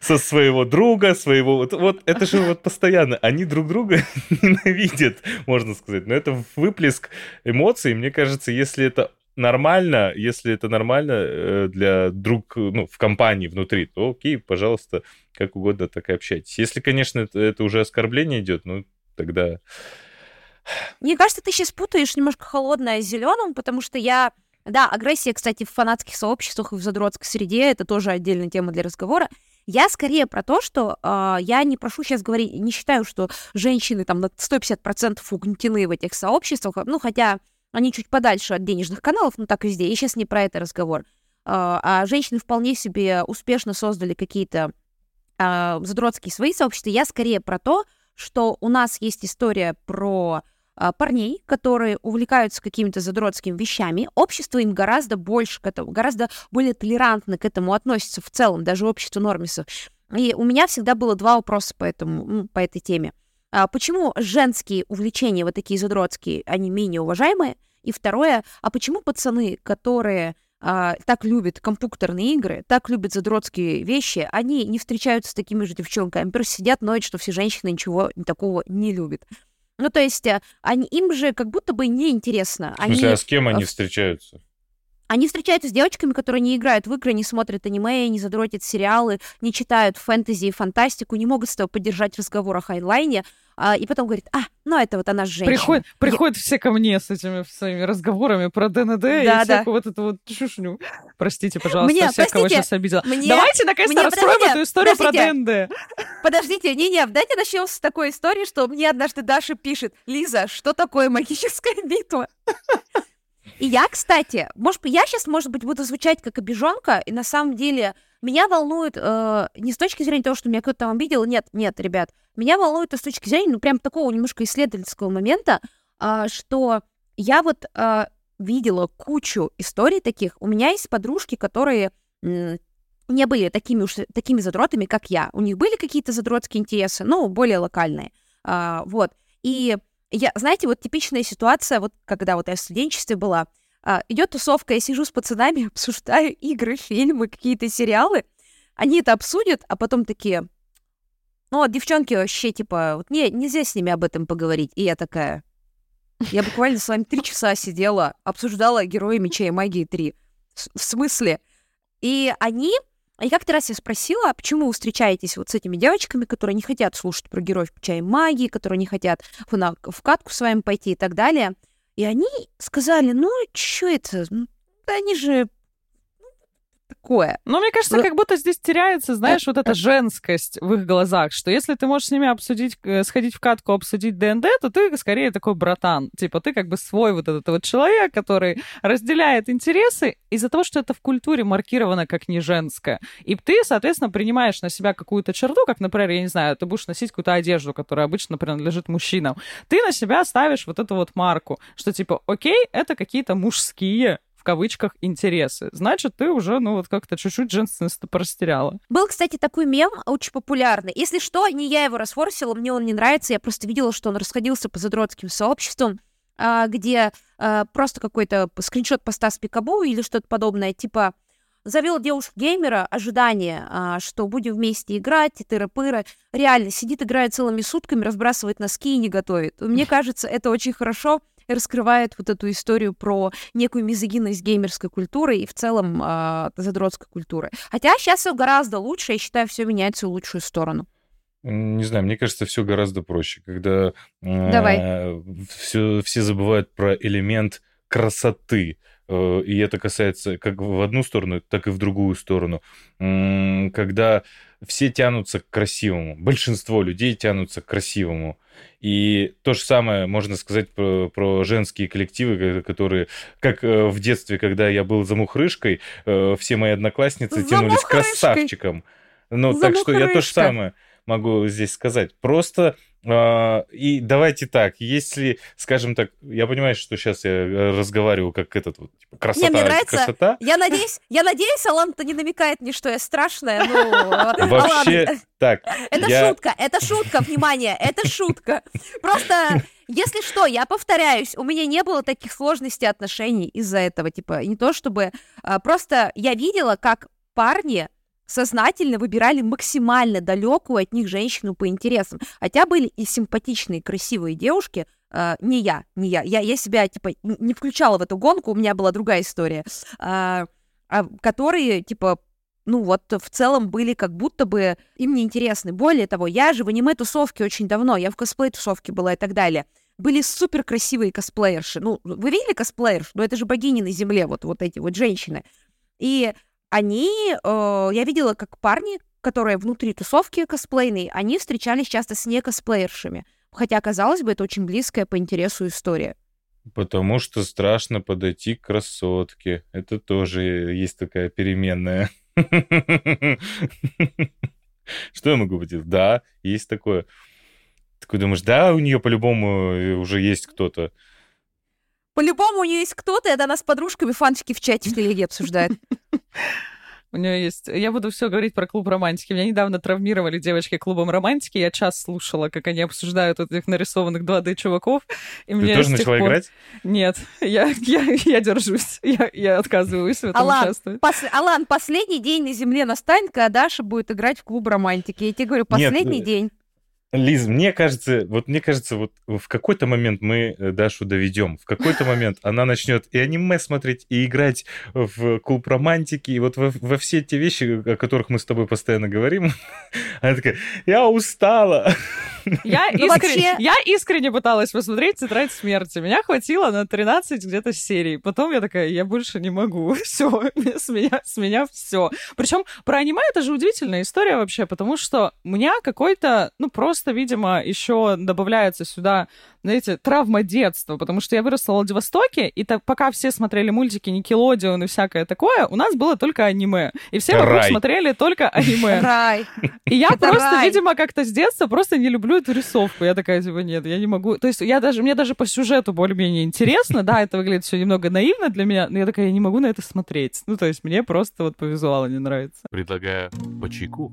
со своего друга, своего... Вот, вот это же вот постоянно. Они друг друга [LAUGHS] ненавидят, можно сказать. Но это выплеск эмоций. Мне кажется, если это нормально, если это нормально э, для друг, ну, в компании внутри, то окей, пожалуйста, как угодно так и общайтесь. Если, конечно, это, это уже оскорбление идет, ну, тогда... Мне кажется, ты сейчас путаешь немножко холодное с зеленым, потому что я... Да, агрессия, кстати, в фанатских сообществах и в задротской среде, это тоже отдельная тема для разговора. Я скорее про то, что э, я не прошу сейчас говорить, не считаю, что женщины там на 150% угнетены в этих сообществах, ну, хотя они чуть подальше от денежных каналов, ну, так везде, и сейчас не про это разговор. Э, а женщины вполне себе успешно создали какие-то э, задротские свои сообщества. Я скорее про то, что у нас есть история про а, парней, которые увлекаются какими-то задротскими вещами. Общество им гораздо больше к этому, гораздо более толерантно к этому относится в целом, даже общество нормисов. И у меня всегда было два вопроса по, этому, ну, по этой теме. А, почему женские увлечения, вот такие задротские, они менее уважаемые? И второе, а почему пацаны, которые а, так любят компьютерные игры, так любят задротские вещи, они не встречаются с такими же девчонками, просто сидят, ноют, что все женщины ничего такого не любят. Ну, то есть э, они, им же как будто бы неинтересно. В смысле, Они, а с кем они э, встречаются? Они встречаются с девочками, которые не играют в игры, не смотрят аниме, не задротят сериалы, не читают фэнтези и фантастику, не могут с тобой поддержать разговор о хайнлайне, а, и потом говорит, а, ну это вот она женщина. Приходят, приходят все ко мне с этими своими разговорами про ДНД Да, и да. всякую вот эту вот чушню. Простите, пожалуйста, Мне, всех, кого простите, сейчас обидела. мне- Давайте наконец-то мне- раскроем подождите, эту историю подождите. про ДНД. Подождите, не-не, дайте начнем с такой истории, что мне однажды Даша пишет, Лиза, что такое магическая битва? И я, кстати, может, я сейчас, может быть, буду звучать как обиженка, и на самом деле меня волнует э, не с точки зрения того, что меня кто-то там обидел, нет, нет, ребят, меня волнует с точки зрения, ну, прям такого немножко исследовательского момента, а, что я вот а, видела кучу историй таких. У меня есть подружки, которые м, не были такими уж такими задротами, как я. У них были какие-то задротские интересы, но более локальные. А, вот. И я, знаете, вот типичная ситуация, вот когда вот я в студенчестве была, а, идет тусовка, я сижу с пацанами, [LAUGHS] обсуждаю игры, фильмы, какие-то сериалы, они это обсудят, а потом такие, ну, вот девчонки вообще, типа, вот не, нельзя с ними об этом поговорить. И я такая, я буквально с вами три часа сидела, обсуждала Герои Меча и Магии 3. С- В смысле? И они... И как-то раз я спросила, почему вы встречаетесь вот с этими девочками, которые не хотят слушать про героев и Магии, которые не хотят в, на- в катку с вами пойти и так далее. И они сказали, ну, что это? Ну, да они же... такое. Ну, мне кажется, Ну, как будто здесь теряется, знаешь, вот эта женскость в их глазах, что если ты можешь с ними обсудить, э, сходить в катку, обсудить ДНД, то ты скорее такой братан. Типа ты как бы свой вот этот вот человек, который разделяет интересы из-за того, что это в культуре маркировано как не женское. И ты, соответственно, принимаешь на себя какую-то черту, как, например, я не знаю, ты будешь носить какую-то одежду, которая обычно принадлежит мужчинам. Ты на себя ставишь вот эту вот марку, что типа, окей, это какие-то мужские в кавычках интересы. Значит, ты уже, ну, вот как-то чуть-чуть женственность порастеряла. Был, кстати, такой мем очень популярный. Если что, не я его расфорсила, мне он не нравится. Я просто видела, что он расходился по задротским сообществам, а, где а, просто какой-то скриншот поста с Пикабу или что-то подобное, типа завел девушку-геймера, ожидание, а, что будем вместе играть, тыры-пыры. Реально, сидит, играет целыми сутками, разбрасывает носки и не готовит. Мне кажется, это очень хорошо раскрывает вот эту историю про некую мизогинность геймерской культуры и в целом э, задротской культуры. Хотя сейчас все гораздо лучше, я считаю, все меняется в лучшую сторону. Не знаю, мне кажется, все гораздо проще, когда Давай. э, все, все забывают про элемент красоты. Э, И это касается как в одну сторону, так и в другую сторону. М, Когда все тянутся к красивому, большинство людей тянутся к красивому. И то же самое можно сказать про, про женские коллективы, ко- которые, как э, в детстве, когда я был замухрышкой, э, все мои одноклассницы тянулись к красавчикам. Ну, так что я то же самое могу здесь сказать. Просто и давайте так, если, скажем так, я понимаю, что сейчас я э, разговариваю как этот вот типа, красота, мне нравится. красота. Я надеюсь, я надеюсь, Алан-то не намекает мне, что я страшная. Ну, [LAUGHS] Вообще, Алан, так, Это я- шутка, это шутка, внимание, это шутка. Просто, если что, я повторяюсь, у меня не было таких сложностей отношений из-за этого. Типа, не то чтобы... а, Просто я видела, как парни сознательно выбирали максимально далекую от них женщину по интересам. Хотя были и симпатичные, красивые девушки, а, не я, не я. я. Я себя, типа, не включала в эту гонку, у меня была другая история. а, которые, типа, ну вот в целом были как будто бы им неинтересны. Более того, я же в аниме-тусовке очень давно, я в косплей-тусовке была и так далее. Были супер красивые косплеерши. Ну, вы видели косплеерш? Ну, это же богини на земле, вот, вот эти вот женщины. И они, э, я видела, как парни, которые внутри тусовки косплейной, они встречались часто с некосплеершами. Хотя, казалось бы, это очень близкая по интересу история. Потому что страшно подойти к красотке. Это тоже есть такая переменная. Что я могу поделать? Да, есть такое. Такой думаешь, да, у нее по-любому э, уже есть кто-то. По-любому у нее есть кто-то, и она нас с подружками фанчики в чате в телеге обсуждает. [LAUGHS] У нее есть... Я буду все говорить про клуб романтики. Меня недавно травмировали девочки клубом романтики. Я час слушала, как они обсуждают этих нарисованных 2D чуваков. И Ты мне тоже начала пор- играть? Нет, я, я, я держусь. Я, я отказываюсь в этом Алан, участвовать. Пос- Алан, последний день на земле настанет, когда Даша будет играть в клуб романтики. Я тебе говорю, Нет, последний э, день. Лиз, мне кажется, вот мне кажется, вот в какой-то момент мы э, Дашу доведем. В какой-то момент она начнет и аниме смотреть, и играть в клуб романтики, и вот во, во все те вещи, о которых мы с тобой постоянно говорим. [LAUGHS] Она такая, я устала. Я, Ну, искренне, вообще- я искренне пыталась посмотреть «Тетрадь смерти». Меня хватило на 13 где-то серий. Потом я такая, я больше не могу. [LAUGHS] Все, с меня, с меня все. Причем про аниме это же удивительная история вообще, потому что у меня какой-то, ну просто, видимо, еще добавляется сюда, знаете, травма детства, потому что я выросла в Владивостоке, и так, пока все смотрели мультики Никелодион и всякое такое, у нас было только аниме. И все вокруг смотрели только аниме. [LAUGHS] Рай. И я Это просто, рай. видимо, как-то с детства просто не люблю эту рисовку. Я такая, типа, нет, я не могу. То есть я даже, мне даже по сюжету более-менее интересно, да, это выглядит все немного наивно для меня, но я такая, я не могу на это смотреть. Ну, то есть мне просто вот по визуалу не нравится. Предлагаю по чайку.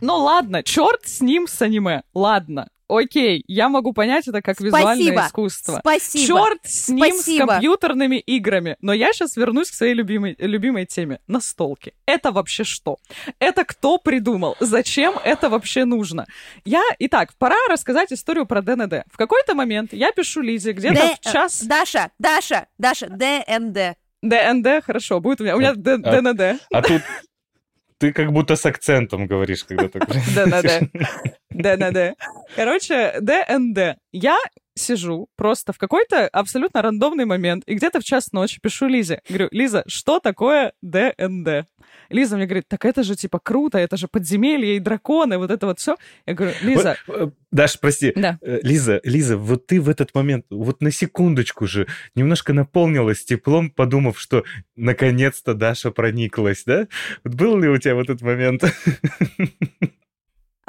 Ну, ладно, черт с ним, с аниме. Ладно, окей, я могу понять это как визуальное Спасибо. искусство. Спасибо. Черт с ним, Спасибо. с компьютерными играми. Но я сейчас вернусь к своей любимой, любимой теме. Настолки. Это вообще что? Это кто придумал? Зачем это вообще нужно? Я... Итак, пора рассказать историю про ДНД. В какой-то момент я пишу Лизе где-то Д- в час... Даша, Даша, Даша, ДНД. ДНД, хорошо, будет у меня. У меня Д- А- ДНД. А тут ты как будто с акцентом говоришь, когда так [LAUGHS] ДНД. ДНД. Короче, ДНД. Я сижу просто в какой-то абсолютно рандомный момент и где-то в час ночи пишу Лизе. Говорю, Лиза, что такое ДНД? Лиза мне говорит, так это же типа круто, это же подземелье и драконы, вот это вот все. Я говорю, Лиза... Э, Даш, прости. Да. Э, Лиза, Лиза, вот ты в этот момент, вот на секундочку же немножко наполнилась теплом, подумав, что наконец-то Даша прониклась, да? Вот был ли у тебя вот этот момент?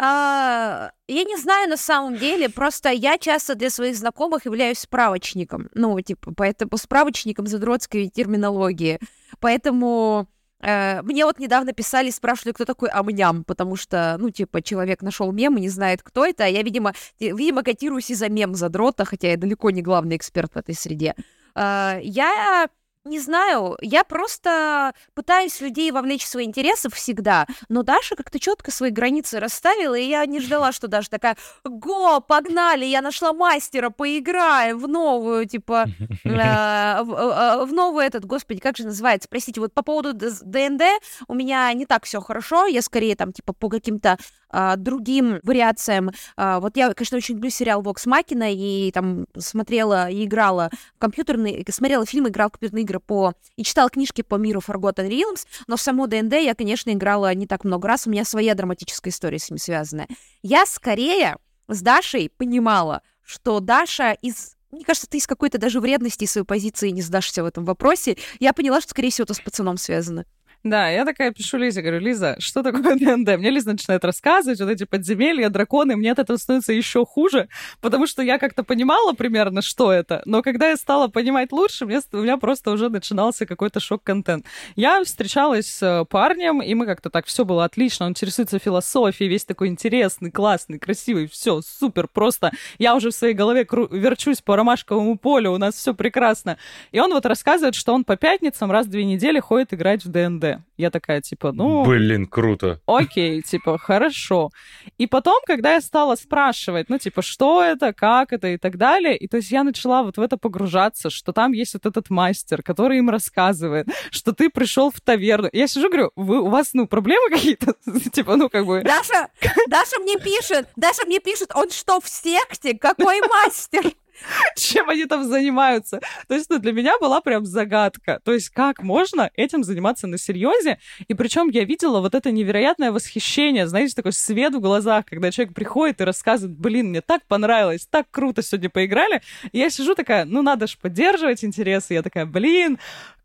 А, я не знаю на самом деле, просто я часто для своих знакомых являюсь справочником. Ну, типа, поэтому справочником задротской терминологии. Поэтому мне вот недавно писали, спрашивали, кто такой амням, потому что, ну, типа, человек нашел мем и не знает, кто это. А я, видимо, видимо, котируюсь из-за мем задрота, хотя я далеко не главный эксперт в этой среде. Э, я не знаю, я просто пытаюсь людей вовлечь в свои интересы всегда, но Даша как-то четко свои границы расставила, и я не ждала, что Даша такая, го, погнали, я нашла мастера, поиграем в новую, типа, [LAUGHS] э, в, э, в новую этот, господи, как же называется, простите, вот по поводу ДНД у меня не так все хорошо, я скорее там, типа, по каким-то а, другим вариациям. А, вот я, конечно, очень люблю сериал «Вокс Макина» и там смотрела и играла в компьютерные, смотрела фильмы, играла в компьютерные игры по... и читала книжки по миру Forgotten Realms, но в само ДНД я, конечно, играла не так много раз, у меня своя драматическая история с ним связанная. Я скорее с Дашей понимала, что Даша из мне кажется, ты из какой-то даже вредности своей позиции не сдашься в этом вопросе. Я поняла, что, скорее всего, это с пацаном связано. Да, я такая пишу Лизе, говорю, Лиза, что такое ДНД? Мне Лиза начинает рассказывать, вот эти подземелья, драконы, мне от этого становится еще хуже, потому что я как-то понимала примерно, что это, но когда я стала понимать лучше, мне, у меня просто уже начинался какой-то шок-контент. Я встречалась с парнем, и мы как-то так, все было отлично, он интересуется философией, весь такой интересный, классный, красивый, все супер, просто я уже в своей голове кру- верчусь по ромашковому полю, у нас все прекрасно. И он вот рассказывает, что он по пятницам раз в две недели ходит играть в ДНД. Я такая, типа, ну... Блин, круто. Окей, [LAUGHS] типа, хорошо. И потом, когда я стала спрашивать, ну, типа, что это, как это и так далее, и то есть я начала вот в это погружаться, что там есть вот этот мастер, который им рассказывает, что ты пришел в таверну. Я сижу, говорю, вы, у вас, ну, проблемы какие-то? [LAUGHS] Типа, ну, как бы... Даша, Даша мне пишет, Даша мне пишет, он что, в секте? Какой мастер? [LAUGHS] чем они там занимаются. То есть, ну, для меня была прям загадка. То есть, как можно этим заниматься на серьезе? И причем я видела вот это невероятное восхищение, знаете, такой свет в глазах, когда человек приходит и рассказывает, блин, мне так понравилось, так круто сегодня поиграли. И я сижу такая, ну, надо же поддерживать интересы. Я такая, блин,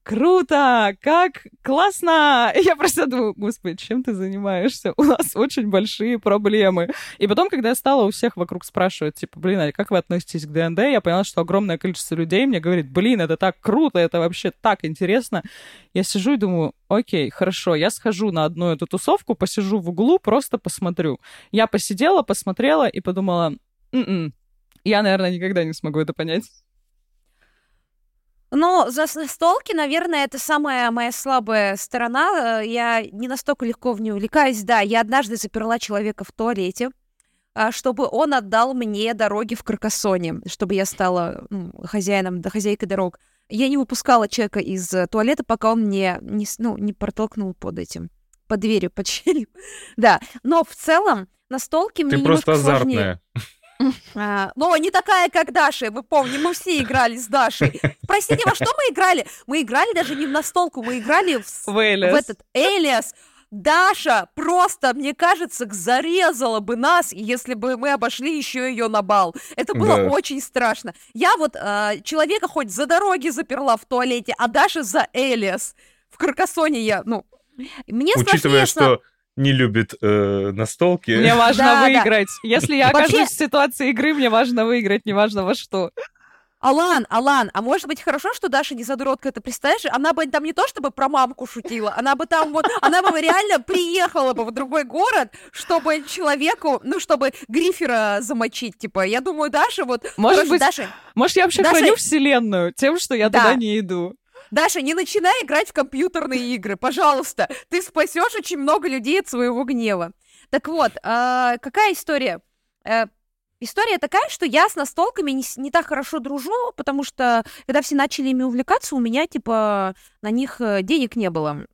круто, как классно. И [LAUGHS] я просто думаю, господи, чем ты занимаешься? У нас очень большие проблемы. И потом, когда я стала у всех вокруг спрашивать, типа, блин, а как вы относитесь к ДНД, я поняла, что огромное количество людей мне говорит, блин, это так круто, это вообще так интересно. Я сижу и думаю, окей, хорошо, я схожу на одну эту тусовку, посижу в углу, просто посмотрю. Я посидела, посмотрела и подумала, м-м, я, наверное, никогда не смогу это понять. Но за столки, наверное, это самая моя слабая сторона. Э, я не настолько легко в нее увлекаюсь. Да, я однажды заперла человека в туалете, а, чтобы он отдал мне дороги в Каркасоне, чтобы я стала ну, хозяином, да, хозяйкой дорог. Я не выпускала человека из э, туалета, пока он мне не, ну, не протолкнул под этим, под дверью, [LAUGHS] под щелью. да, но в целом настолки мне Ты просто азартная. Сложнее. [LAUGHS] [LAUGHS] А, но не такая, как Даша. Мы помним, мы все играли с Дашей. Простите, во что мы играли? Мы играли даже не в настолку, мы играли в, в, в этот Элиас. Даша просто, мне кажется, зарезала бы нас, если бы мы обошли еще ее на бал. Это было да. очень страшно. Я вот э, человека хоть за дороги заперла в туалете, а Даша за Элиас. В Каркасоне я, ну, мне Учитывая, что не любит э, настолки. Мне важно да, выиграть. Да. Если я окажусь Вообще... в ситуации игры, мне важно выиграть, неважно во что. Алан, Алан, а может быть хорошо, что Даша не задуротка это представляешь? Она бы там не то чтобы про мамку шутила, она бы там вот, она бы реально приехала бы в другой город, чтобы человеку, ну, чтобы Грифера замочить, типа. Я думаю, Даша вот... Может короче, быть, Даша... может, я вообще Даша... храню вселенную тем, что я да. туда не иду. Даша, не начинай играть в компьютерные [LAUGHS] игры, пожалуйста. Ты спасешь очень много людей от своего гнева. Так вот, э, какая история? Э, история такая, что я с настолками не, не так хорошо дружу, потому что когда все начали ими увлекаться, у меня, типа, на них э, денег не было.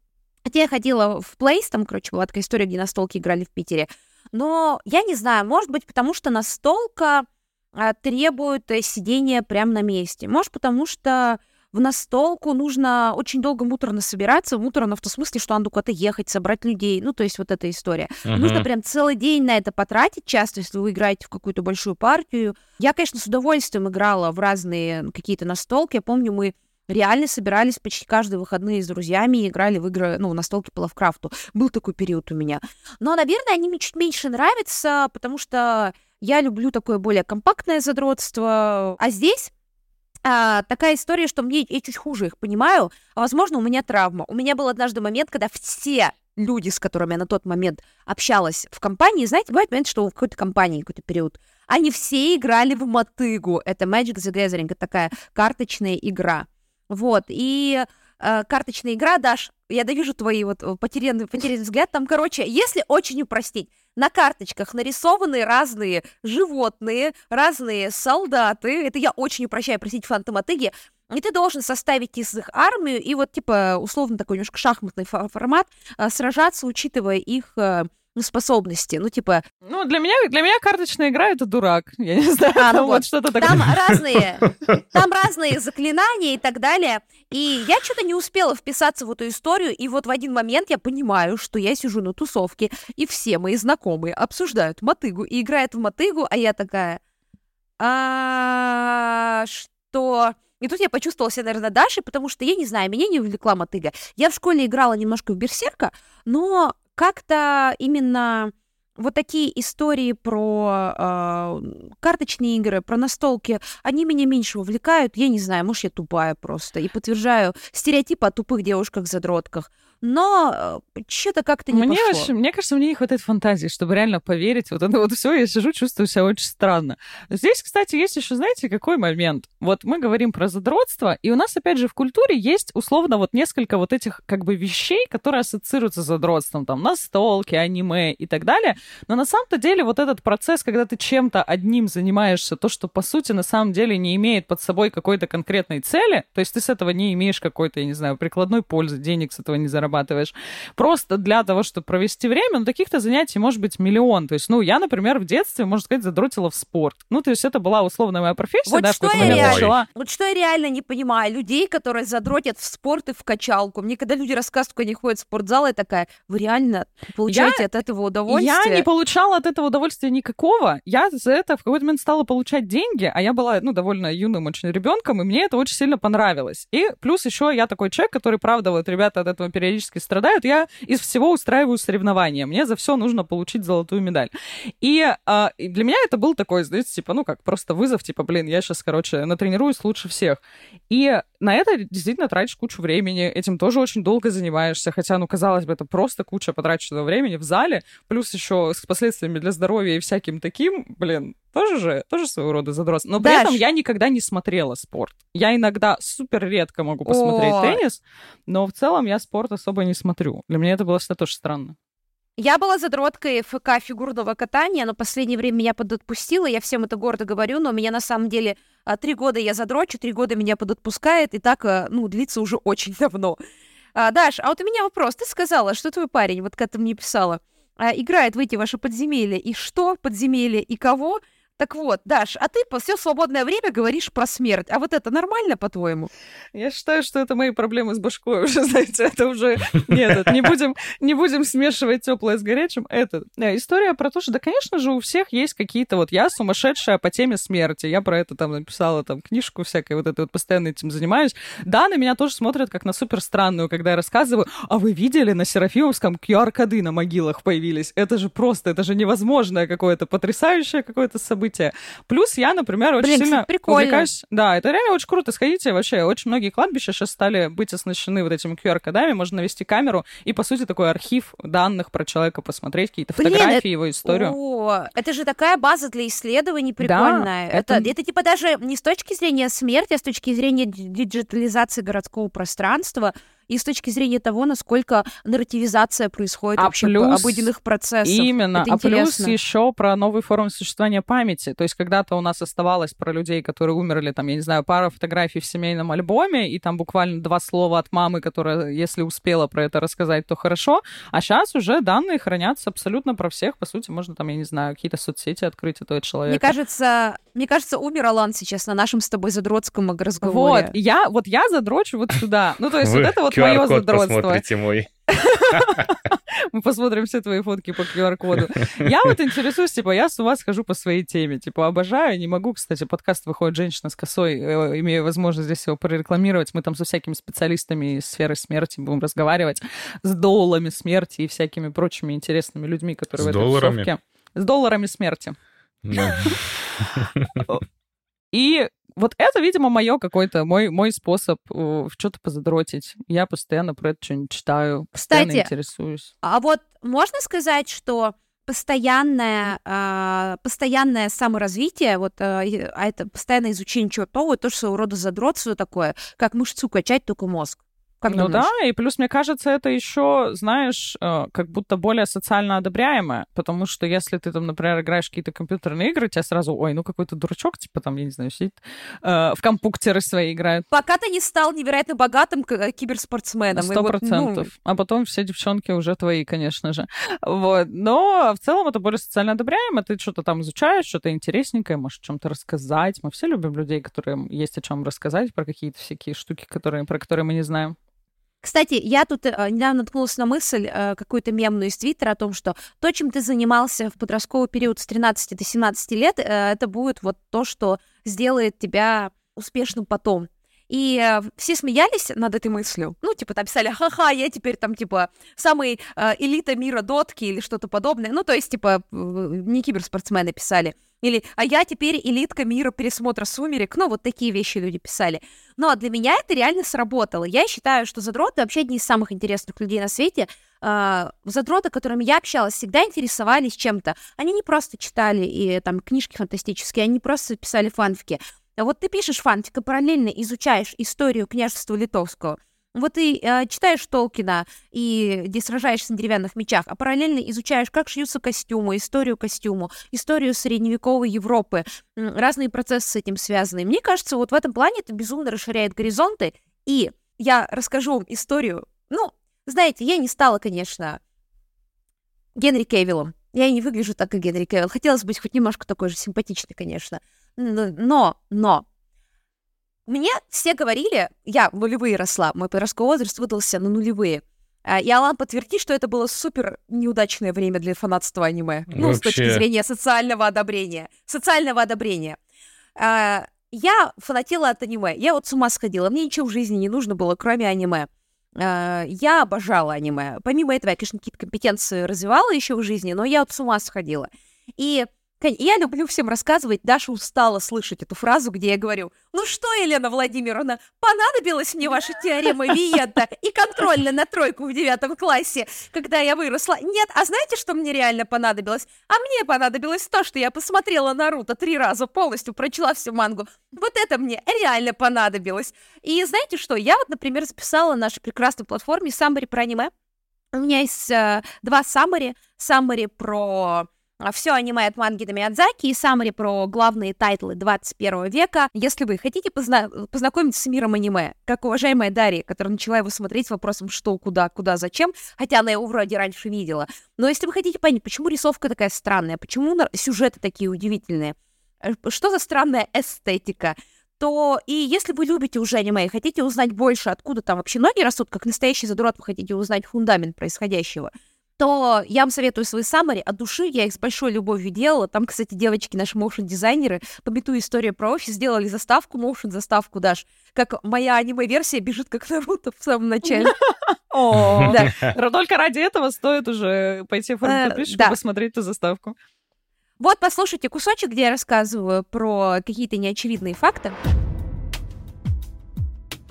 Хотя я ходила в Place, там, короче, была такая история, где настолки играли в Питере. Но я не знаю, может быть, потому что настолка а, требует сидения прямо на месте. Может, потому что в настолку нужно очень долго муторно собираться, муторно в том смысле, что надо куда-то ехать, собрать людей, ну, то есть вот эта история. Uh-huh. Нужно прям целый день на это потратить, часто, если вы играете в какую-то большую партию. Я, конечно, с удовольствием играла в разные какие-то настолки. Я помню, мы реально собирались почти каждые выходные с друзьями и играли в игры, ну, настолки по Лавкрафту. Был такой период у меня. Но, наверное, они мне чуть меньше нравятся, потому что я люблю такое более компактное задротство. А здесь а, такая история, что мне я чуть хуже их понимаю. А, возможно, у меня травма. У меня был однажды момент, когда все люди, с которыми я на тот момент общалась в компании, знаете, бывает момент, что в какой-то компании какой-то период, они все играли в мотыгу. Это Magic the Gathering, это такая карточная игра. Вот, и э, карточная игра, Даш, я довижу твои вот э, потерянный, потерянный взгляд, там, короче, если очень упростить, на карточках нарисованы разные животные, разные солдаты, это я очень упрощаю, простите, фантоматыги, и ты должен составить из их армию и вот, типа, условно такой немножко шахматный формат, э, сражаться, учитывая их э, ну, способности, ну, типа... Ну, для меня, для меня карточная игра — это дурак, я не знаю, а, ну, вот что-то такое. Там разные, [LAUGHS] там разные заклинания и так далее, и я что-то не успела вписаться в эту историю, и вот в один момент я понимаю, что я сижу на тусовке, и все мои знакомые обсуждают мотыгу и играют в мотыгу, а я такая... А что... И тут я почувствовала себя, наверное, Дашей, потому что, я не знаю, меня не увлекла мотыга. Я в школе играла немножко в Берсерка, но как-то именно вот такие истории про э, карточные игры, про настолки, они меня меньше увлекают. Я не знаю, может, я тупая просто. И подтверждаю стереотип о тупых девушках-задротках но э, что-то как-то не мне пошло. Очень, мне кажется, мне не хватает фантазии, чтобы реально поверить. Вот это вот все, я сижу, чувствую себя очень странно. Здесь, кстати, есть еще, знаете, какой момент? Вот мы говорим про задротство, и у нас, опять же, в культуре есть условно вот несколько вот этих как бы вещей, которые ассоциируются с задротством, там, настолки, аниме и так далее. Но на самом-то деле вот этот процесс, когда ты чем-то одним занимаешься, то, что, по сути, на самом деле не имеет под собой какой-то конкретной цели, то есть ты с этого не имеешь какой-то, я не знаю, прикладной пользы, денег с этого не зарабатываешь, зарабатываешь. Просто для того, чтобы провести время, ну, таких-то занятий может быть миллион. То есть, ну, я, например, в детстве, можно сказать, задротила в спорт. Ну, то есть это была условная моя профессия, вот да, что я реально, Вот что я реально не понимаю, людей, которые задротят в спорт и в качалку. Мне когда люди рассказывают, как они ходят в спортзал, я такая, вы реально получаете я, от этого удовольствие? Я не получала от этого удовольствия никакого. Я за это в какой-то момент стала получать деньги, а я была, ну, довольно юным очень ребенком, и мне это очень сильно понравилось. И плюс еще я такой человек, который, правда, вот ребята от этого периодически периодически страдают, я из всего устраиваю соревнования. Мне за все нужно получить золотую медаль. И, а, и для меня это был такой, знаете, типа, ну как, просто вызов, типа, блин, я сейчас, короче, натренируюсь лучше всех. И на это действительно тратишь кучу времени, этим тоже очень долго занимаешься, хотя, ну, казалось бы, это просто куча потраченного времени в зале, плюс еще с последствиями для здоровья и всяким таким, блин, тоже же, тоже своего рода задрот. Но при Даш. этом я никогда не смотрела спорт. Я иногда супер редко могу посмотреть О. теннис, но в целом я спорт особо не смотрю. Для меня это было всегда тоже странно. Я была задроткой ФК фигурного катания, но последнее время меня подотпустило, я всем это гордо говорю, но меня на самом деле а, три года я задрочу, три года меня подотпускает, и так, а, ну, длится уже [LAUGHS] очень давно. А, Даш, а вот у меня вопрос. Ты сказала, что твой парень, вот когда ты мне писала, а, играет в эти ваши подземелья, и что подземелья, и кого? Так вот, Даш, а ты все свободное время говоришь про смерть. А вот это нормально, по-твоему? Я считаю, что это мои проблемы с башкой [LAUGHS] уже, знаете, это уже... Нет, не будем, не будем смешивать теплое с горячим. Это история про то, что, да, конечно же, у всех есть какие-то вот... Я сумасшедшая по теме смерти. Я про это там написала там книжку всякой, вот это вот постоянно этим занимаюсь. Да, на меня тоже смотрят как на супер странную, когда я рассказываю, а вы видели на Серафимовском QR-коды на могилах появились? Это же просто, это же невозможное какое-то, потрясающее какое-то событие событие. Плюс я, например, очень Блин, сильно прикольно. увлекаюсь... Да, это реально очень круто. Сходите вообще. Очень многие кладбища сейчас стали быть оснащены вот этими QR-кодами. Можно навести камеру и, по сути, такой архив данных про человека посмотреть, какие-то Блин, фотографии, это... его историю. О, это же такая база для исследований прикольная. Да, это... Это, это типа даже не с точки зрения смерти, а с точки зрения диджитализации городского пространства и с точки зрения того, насколько нарративизация происходит а вообще плюс, обыденных процессов. Именно. Это а плюс еще про новые формы существования памяти. То есть когда-то у нас оставалось про людей, которые умерли, там, я не знаю, пара фотографий в семейном альбоме, и там буквально два слова от мамы, которая, если успела про это рассказать, то хорошо. А сейчас уже данные хранятся абсолютно про всех. По сути, можно там, я не знаю, какие-то соцсети открыть этого человека. Мне кажется, Мне кажется, умер Алан сейчас на нашем с тобой задротском разговоре. Вот, я, вот я задрочу вот сюда. Ну, то есть вот это вот мое задротство. посмотрите мой. [LAUGHS] Мы посмотрим все твои фотки по QR-коду. Я вот интересуюсь, типа, я с ума схожу по своей теме. Типа, обожаю, не могу, кстати, подкаст выходит «Женщина с косой», э, имею возможность здесь его прорекламировать. Мы там со всякими специалистами из сферы смерти будем разговаривать, с доулами смерти и всякими прочими интересными людьми, которые С в этой долларами? тусовке. С долларами смерти. Да. И вот это, видимо, мое какой-то, мой, мой способ э, что-то позадротить. Я постоянно про это что-нибудь читаю, постоянно Кстати, интересуюсь. А вот можно сказать, что постоянное, а, постоянное саморазвитие, вот, и- а это постоянное изучение чего-то то, что своего рода задротство такое, как мышцу качать, только мозг. Как ну думаешь? да, и плюс, мне кажется, это еще, знаешь, э, как будто более социально одобряемое, потому что если ты там, например, играешь какие-то компьютерные игры, тебя сразу, ой, ну какой-то дурачок, типа там, я не знаю, сидит, э, в компуктеры свои играет. Пока ты не стал невероятно богатым э, киберспортсменом. Сто вот, ну, процентов. А потом все девчонки уже твои, конечно же. Вот. Но в целом это более социально одобряемо. Ты что-то там изучаешь, что-то интересненькое, можешь о чем-то рассказать. Мы все любим людей, которым есть о чем рассказать, про какие-то всякие штуки, которые, про которые мы не знаем. Кстати, я тут э, недавно наткнулась на мысль, э, какую-то мемную из Твиттера о том, что то, чем ты занимался в подростковый период с 13 до 17 лет, э, это будет вот то, что сделает тебя успешным потом. И э, все смеялись над этой мыслью. Ну, типа, там писали, ха-ха, я теперь там, типа, самый э, элита мира дотки или что-то подобное. Ну, то есть, типа, э, не киберспортсмены писали. Или, а я теперь элитка мира пересмотра «Сумерек». Ну, вот такие вещи люди писали. Но для меня это реально сработало. Я считаю, что задроты вообще одни из самых интересных людей на свете. А, Задроты, которыми я общалась, всегда интересовались чем-то. Они не просто читали и там книжки фантастические, они просто писали фанфики. А вот ты пишешь фанфик и параллельно изучаешь историю княжества Литовского. Вот ты э, читаешь Толкина и где сражаешься на деревянных мечах, а параллельно изучаешь, как шьются костюмы, историю костюму, историю средневековой Европы, разные процессы с этим связаны. Мне кажется, вот в этом плане это безумно расширяет горизонты. И я расскажу вам историю. Ну, знаете, я не стала, конечно, Генри Кевиллом. Я и не выгляжу так, как Генри Кевилл. Хотелось быть хоть немножко такой же симпатичной, конечно. Но, но, мне все говорили, я в нулевые росла, мой подростковый возраст выдался на нулевые. А, И Алан подтвердит, что это было супер неудачное время для фанатства аниме. Ну, с точки Вообще. зрения социального одобрения. Социального одобрения. А, Я фанатела от аниме. Я вот с ума сходила. Мне ничего в жизни не нужно было, кроме аниме. А, Я обожала аниме. Помимо этого, я, конечно, какие-то компетенции развивала еще в жизни, но я вот с ума сходила. И я люблю всем рассказывать, Даша устала слышать эту фразу, где я говорю, ну что, Елена Владимировна, понадобилась мне ваша теорема Виета и контрольная на тройку в девятом классе, когда я выросла? Нет, а знаете, что мне реально понадобилось? А мне понадобилось то, что я посмотрела Наруто три раза полностью, прочла всю мангу. Вот это мне реально понадобилось. И знаете что, я вот, например, записала на нашей прекрасной платформе саммари про аниме. У меня есть э, два саммари. Саммари про все аниме от манги до Миядзаки и саммари про главные тайтлы 21 века. Если вы хотите позна- познакомиться с миром аниме, как уважаемая Дарья, которая начала его смотреть с вопросом что, куда, куда, зачем, хотя она его вроде раньше видела. Но если вы хотите понять, почему рисовка такая странная, почему сюжеты такие удивительные, э, что за странная эстетика, то и если вы любите уже аниме и хотите узнать больше, откуда там вообще ноги растут, как настоящий задрот, вы хотите узнать фундамент происходящего, то я вам советую свои саммари от души, я их с большой любовью делала. Там, кстати, девочки, наши моушен-дизайнеры, пометуя историю про офис, сделали заставку, моушен-заставку, Даш, как моя аниме-версия бежит как Наруто в самом начале. [LAUGHS] Только ради этого стоит уже пойти в Э, да. посмотреть эту заставку. Вот послушайте кусочек, где я рассказываю про какие-то неочевидные факты.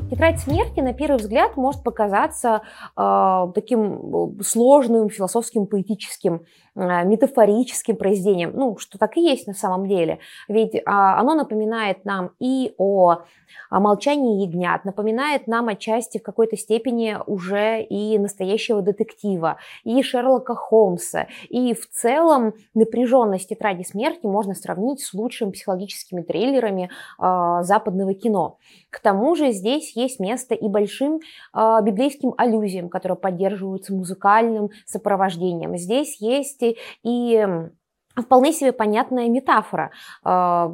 Тетрадь смерти, на первый взгляд, может показаться э, таким сложным, философским, поэтическим, метафорическим произведением. Ну, что так и есть на самом деле. Ведь э, оно напоминает нам и о, молчании ягнят, напоминает нам отчасти в какой-то степени уже и настоящего детектива, и Шерлока Холмса. И в целом напряженность тетради смерти можно сравнить с лучшими психологическими триллерами э, западного кино. К тому же здесь есть место и большим э, библейским аллюзиям, которые поддерживаются музыкальным сопровождением. Здесь есть и, вполне себе понятная метафора. Э,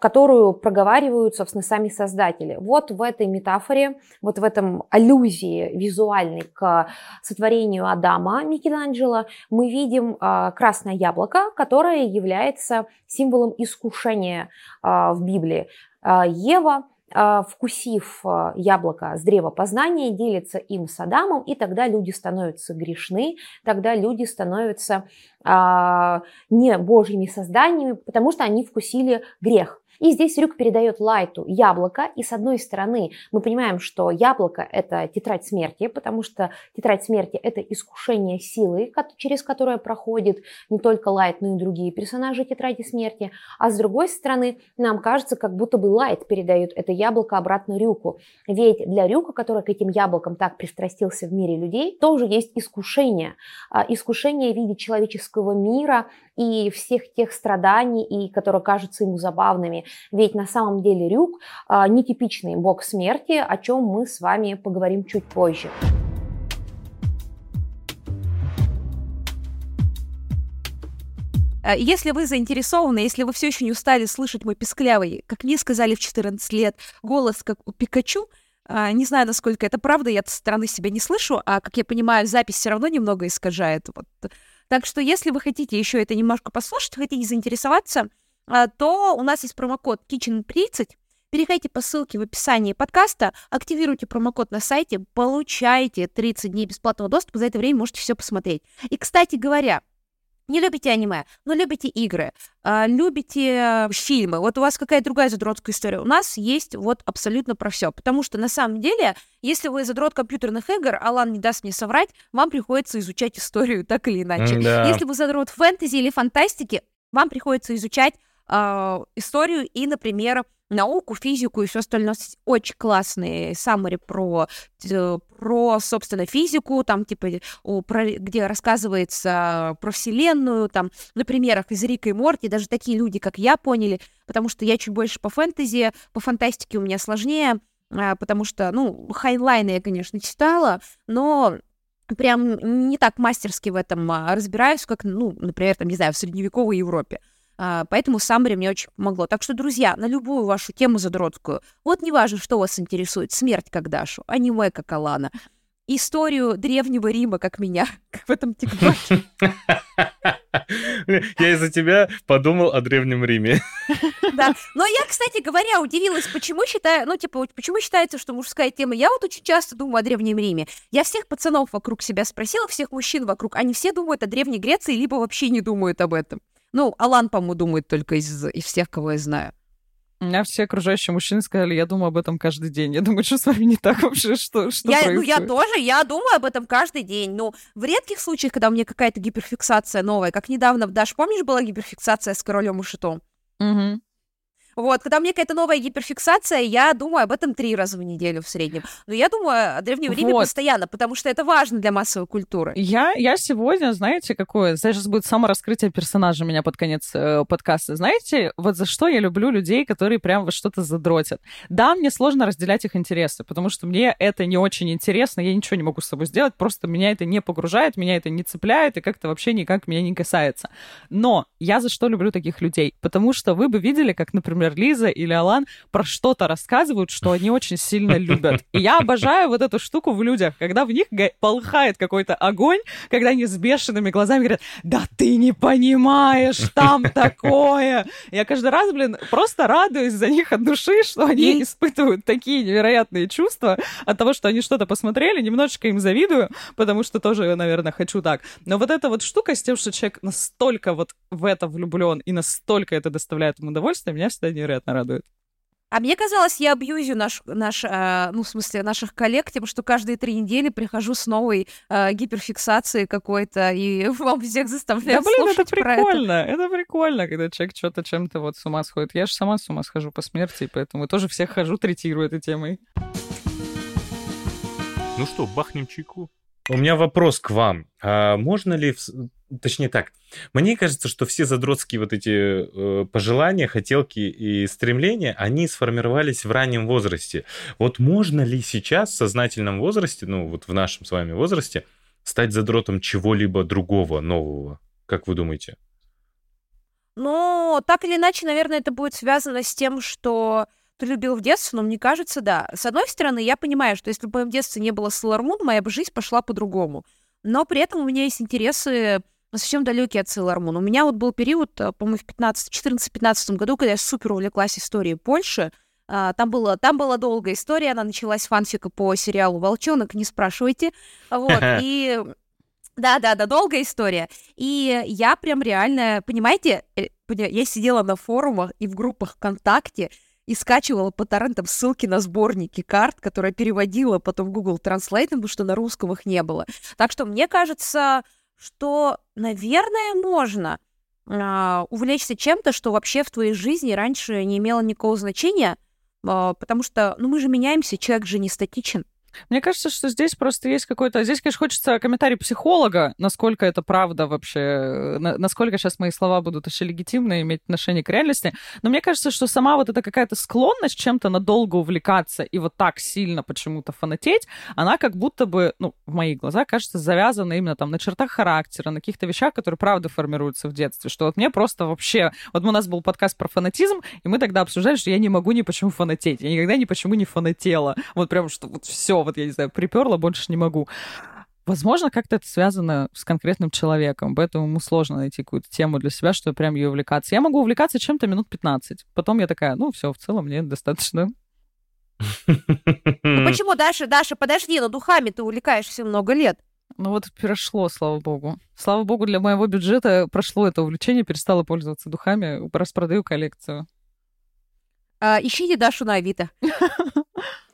которую проговаривают, собственно, сами создатели. Вот в этой метафоре, вот в этом аллюзии визуальной к сотворению Адама Микеланджело мы видим а, красное яблоко, которое является символом искушения а, в Библии. А, Ева вкусив яблоко с древа познания, делится им с Адамом, и тогда люди становятся грешны, тогда люди становятся не божьими созданиями, потому что они вкусили грех. И здесь Рюк передает Лайту яблоко, и с одной стороны мы понимаем, что яблоко – это тетрадь смерти, потому что тетрадь смерти – это искушение силы, через которое проходит не только Лайт, но и другие персонажи тетради смерти. А с другой стороны, нам кажется, как будто бы Лайт передает это яблоко обратно Рюку. Ведь для Рюка, который к этим яблокам так пристрастился в мире людей, тоже есть искушение. А, искушение в виде человеческого мира и всех тех страданий, и которые кажутся ему забавными. Ведь на самом деле Рюк а, нетипичный бог смерти, о чем мы с вами поговорим чуть позже. А, если вы заинтересованы, если вы все еще не устали слышать мой писклявый, как мне сказали в 14 лет, голос как у Пикачу, а, не знаю, насколько это правда, я со стороны себя не слышу, а, как я понимаю, запись все равно немного искажает. Вот. Так что, если вы хотите еще это немножко послушать, хотите заинтересоваться, то у нас есть промокод Kitchen30. Переходите по ссылке в описании подкаста, активируйте промокод на сайте, получаете 30 дней бесплатного доступа, за это время можете все посмотреть. И, кстати говоря, не любите аниме, но любите игры, э, любите э, фильмы. Вот у вас какая-то другая задротская история. У нас есть вот абсолютно про все. Потому что на самом деле, если вы задрот компьютерных игр, Алан не даст мне соврать, вам приходится изучать историю так или иначе. Да. Если вы задрот фэнтези или фантастики, вам приходится изучать э, историю и, например, науку, физику и все остальное. Очень классные саммари про, про, собственно, физику, там, типа, про, где рассказывается про Вселенную, там, на примерах из Рика и Морти, даже такие люди, как я, поняли, потому что я чуть больше по фэнтези, по фантастике у меня сложнее, а, потому что, ну, Хайнлайна я, конечно, читала, но прям не так мастерски в этом а, разбираюсь, как, ну, например, там, не знаю, в средневековой Европе. А, поэтому саммари мне очень помогло. Так что, друзья, на любую вашу тему задротскую, вот неважно, что вас интересует, смерть как Дашу, аниме как Алана, историю Древнего Рима, как меня, как [LAUGHS] в этом тиктоке. Я из-за тебя подумал о Древнем Риме. Да, но я, кстати говоря, удивилась, почему считаю, ну, типа, почему считается, что мужская тема. Я вот очень часто думаю о Древнем Риме. Я всех пацанов вокруг себя спросила, всех мужчин вокруг, они все думают о Древней Греции, либо вообще не думают об этом. Ну, Алан, по-моему, думает только из, из всех, кого я знаю. У меня все окружающие мужчины сказали, я думаю об этом каждый день. Я думаю, [LAUGHS] что с вами не так вообще, что, что я, происходит? Ну, я тоже, я думаю об этом каждый день. Но в редких случаях, когда у меня какая-то гиперфиксация новая, как недавно, Даш, помнишь, была гиперфиксация с королем и шитом? Угу. Вот, когда у меня какая-то новая гиперфиксация, я думаю об этом три раза в неделю в среднем. Но я думаю о Древнем Риме вот. постоянно, потому что это важно для массовой культуры. Я, я сегодня, знаете, какое... Сейчас будет самораскрытие персонажа меня под конец э, подкаста. Знаете, вот за что я люблю людей, которые прям вот что-то задротят. Да, мне сложно разделять их интересы, потому что мне это не очень интересно, я ничего не могу с собой сделать, просто меня это не погружает, меня это не цепляет и как-то вообще никак меня не касается. Но я за что люблю таких людей? Потому что вы бы видели, как, например, например, Лиза или Алан про что-то рассказывают, что они очень сильно любят. И я обожаю вот эту штуку в людях, когда в них полыхает какой-то огонь, когда они с бешеными глазами говорят, да ты не понимаешь, там такое. Я каждый раз, блин, просто радуюсь за них от души, что они испытывают такие невероятные чувства от того, что они что-то посмотрели, немножечко им завидую, потому что тоже, наверное, хочу так. Но вот эта вот штука с тем, что человек настолько вот в это влюблен и настолько это доставляет ему удовольствие, меня всегда невероятно радует. А мне казалось, я абьюзю наш, наш э, ну, в смысле, наших коллег, тем, что каждые три недели прихожу с новой э, гиперфиксацией какой-то, и [LAUGHS] вам всех заставляю Да, блин, это прикольно, это. это прикольно, когда человек что-то чем-то вот с ума сходит. Я же сама с ума схожу по смерти, поэтому тоже всех хожу, [LAUGHS] третирую этой темой. Ну что, бахнем чайку? У меня вопрос к вам. А можно ли, точнее так, мне кажется, что все задротские вот эти э, пожелания, хотелки и стремления, они сформировались в раннем возрасте. Вот можно ли сейчас в сознательном возрасте, ну вот в нашем с вами возрасте, стать задротом чего-либо другого, нового? Как вы думаете? Ну, так или иначе, наверное, это будет связано с тем, что ты любил в детстве, но мне кажется, да. С одной стороны, я понимаю, что если бы в моем детстве не было Sailor Moon, моя бы жизнь пошла по-другому. Но при этом у меня есть интересы совсем далекие от Sailor Moon. У меня вот был период, э, по-моему, в 14-15 году, когда я супер увлеклась историей Польши. А, там, было, там была долгая история, она началась фанфика по сериалу «Волчонок», не спрашивайте. Вот, [LAUGHS] и... Да-да-да, долгая история. И я прям реально, понимаете, э, я сидела на форумах и в группах ВКонтакте, и скачивала по торрентам ссылки на сборники карт, которые переводила потом в Google Translate, потому что на русском их не было. Так что мне кажется, что, наверное, можно э, увлечься чем-то, что вообще в твоей жизни раньше не имело никакого значения, э, потому что, ну, мы же меняемся, человек же не статичен. Мне кажется, что здесь просто есть какой-то... Здесь, конечно, хочется комментарий психолога, насколько это правда вообще, э, насколько сейчас мои слова будут еще легитимны, иметь отношение к реальности. Но мне кажется, что сама вот эта какая-то склонность чем-то надолго увлекаться и вот так сильно почему-то фанатеть, она как будто бы, ну, в моих глазах, кажется, завязана именно там на чертах характера, на каких-то вещах, которые правда формируются в детстве. Что вот мне просто вообще... Вот у нас был подкаст про фанатизм, и мы тогда обсуждали, что я не могу ни почему фанатеть. Я никогда ни почему не фанатела. Вот прям, что вот все, вот я не знаю, приперла, больше не могу. Возможно, как-то это связано с конкретным человеком, поэтому ему сложно найти какую-то тему для себя, чтобы прям ее увлекаться. Я могу увлекаться чем-то минут 15. Потом я такая, ну все, в целом мне достаточно. Ну почему, Даша, Даша, подожди, но духами ты увлекаешься много лет. Ну вот прошло, слава богу. Слава богу, для моего бюджета прошло это увлечение, перестала пользоваться духами, распродаю коллекцию. А, ищите Дашу на Авито. [LAUGHS]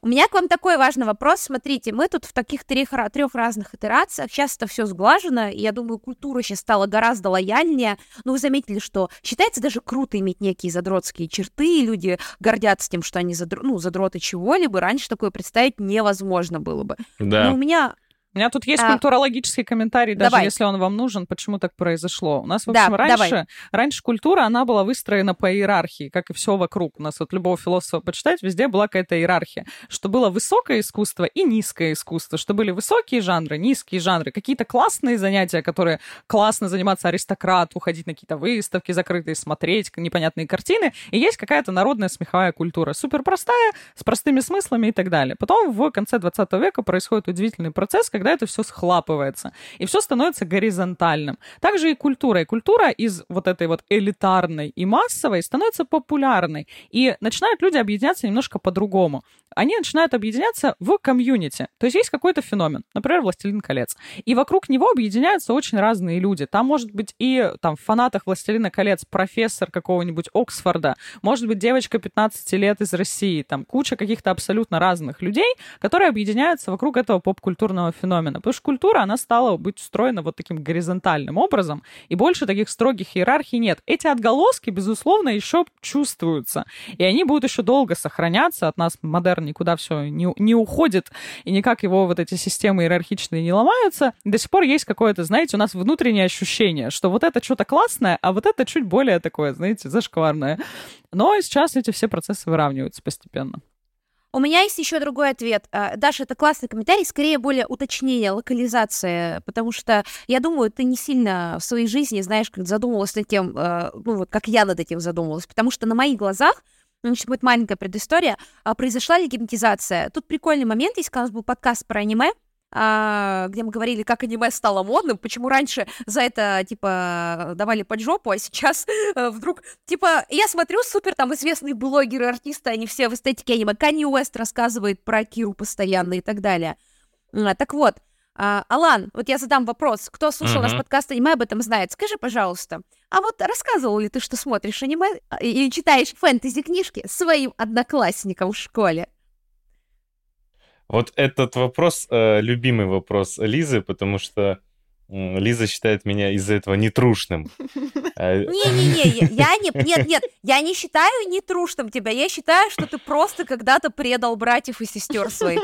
У меня к вам такой важный вопрос. Смотрите, мы тут в таких трех, трех разных итерациях. Сейчас это все сглажено, и я думаю, культура сейчас стала гораздо лояльнее. Но вы заметили, что считается даже круто иметь некие задротские черты, и люди гордятся тем, что они задр... ну, задроты чего-либо. Раньше такое представить невозможно было бы. Да. Но у меня у меня тут есть а... культурологический комментарий, даже давай. если он вам нужен, почему так произошло. У нас, в общем, да, раньше, давай. раньше культура, она была выстроена по иерархии, как и все вокруг. У нас вот любого философа почитать, везде была какая-то иерархия, что было высокое искусство и низкое искусство, что были высокие жанры, низкие жанры, какие-то классные занятия, которые классно заниматься аристократ, уходить на какие-то выставки закрытые, смотреть непонятные картины, и есть какая-то народная смеховая культура, супер простая, с простыми смыслами и так далее. Потом в конце 20 века происходит удивительный процесс, когда это все схлапывается, и все становится горизонтальным. Также и культура. И культура из вот этой вот элитарной и массовой становится популярной. И начинают люди объединяться немножко по-другому. Они начинают объединяться в комьюнити. То есть есть какой-то феномен, например, «Властелин колец». И вокруг него объединяются очень разные люди. Там может быть и там в фанатах «Властелина колец» профессор какого-нибудь Оксфорда, может быть девочка 15 лет из России, там куча каких-то абсолютно разных людей, которые объединяются вокруг этого поп-культурного феномена феномена. Потому что культура, она стала быть устроена вот таким горизонтальным образом, и больше таких строгих иерархий нет. Эти отголоски, безусловно, еще чувствуются, и они будут еще долго сохраняться. От нас модерн никуда все не, не уходит, и никак его вот эти системы иерархичные не ломаются. До сих пор есть какое-то, знаете, у нас внутреннее ощущение, что вот это что-то классное, а вот это чуть более такое, знаете, зашкварное. Но сейчас эти все процессы выравниваются постепенно. У меня есть еще другой ответ. А, Даша, это классный комментарий, скорее более уточнение, локализация, потому что я думаю, ты не сильно в своей жизни, знаешь, как задумывалась над тем, а, ну вот как я над этим задумывалась, потому что на моих глазах Значит, будет маленькая предыстория. А, произошла легитимизация. Тут прикольный момент есть, у нас был подкаст про аниме, где мы говорили, как аниме стало модным, почему раньше за это, типа, давали под жопу, а сейчас [LAUGHS] э, вдруг, типа, я смотрю, супер, там, известные блогеры, артисты, они все в эстетике аниме. Канни Уэст рассказывает про Киру постоянно и так далее. А, так вот, а, Алан, вот я задам вопрос. Кто слушал uh-huh. наш подкаст аниме, об этом знает. Скажи, пожалуйста, а вот рассказывал ли ты, что смотришь аниме и читаешь фэнтези-книжки своим одноклассникам в школе? Вот этот вопрос, э, любимый вопрос Лизы, потому что Лиза считает меня из-за этого нетрушным. [LAUGHS] А, Не-не-не, я не... [LAUGHS] Нет, нет, я не считаю нетрушным тебя. Я считаю, что ты просто когда-то предал братьев и сестер своих.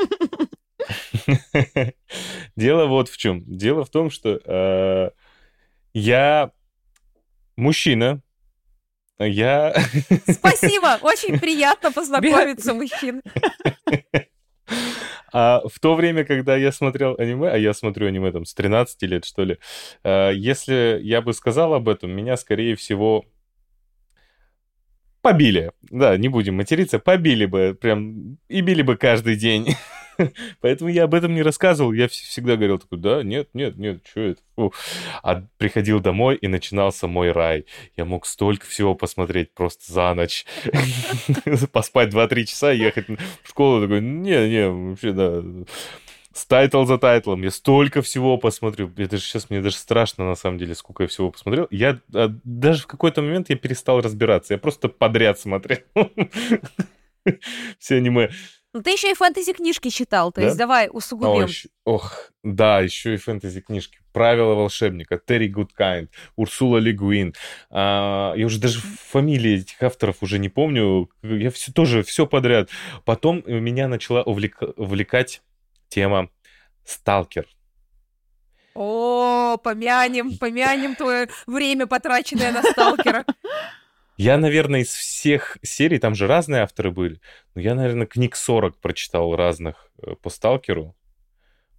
[LAUGHS] Дело вот в чем. Дело в том, что э, я мужчина, я... Спасибо, очень приятно познакомиться, мужчина. А в то время, когда я смотрел аниме, а я смотрю аниме там с 13 лет, что ли, э, если я бы сказал об этом, меня, скорее всего, побили. Да, не будем материться, побили бы прям и били бы каждый день. [LAUGHS] Поэтому я об этом не рассказывал. Я всегда говорил такой, да, нет, нет, нет, что это? Фу. А приходил домой, и начинался мой рай. Я мог столько всего посмотреть просто за ночь. [LAUGHS] Поспать 2-3 часа, ехать в школу. Такой, не, не, вообще, да с тайтл за тайтлом. Я столько всего посмотрю. Это же сейчас мне даже страшно, на самом деле, сколько я всего посмотрел. Я а, даже в какой-то момент я перестал разбираться. Я просто подряд смотрел [LAUGHS] все аниме. Ну, ты еще и фэнтези-книжки читал, то да? есть давай усугубим. О, ох, да, еще и фэнтези-книжки. «Правила волшебника», «Терри Гудкайнд», «Урсула Лигуин». А, я уже даже фамилии этих авторов уже не помню. Я все тоже, все подряд. Потом меня начала увлек... увлекать тема «Сталкер». О, помянем, помянем твое время, потраченное на сталкера. Я, наверное, из всех серий, там же разные авторы были, но я, наверное, книг 40 прочитал разных э, по Сталкеру.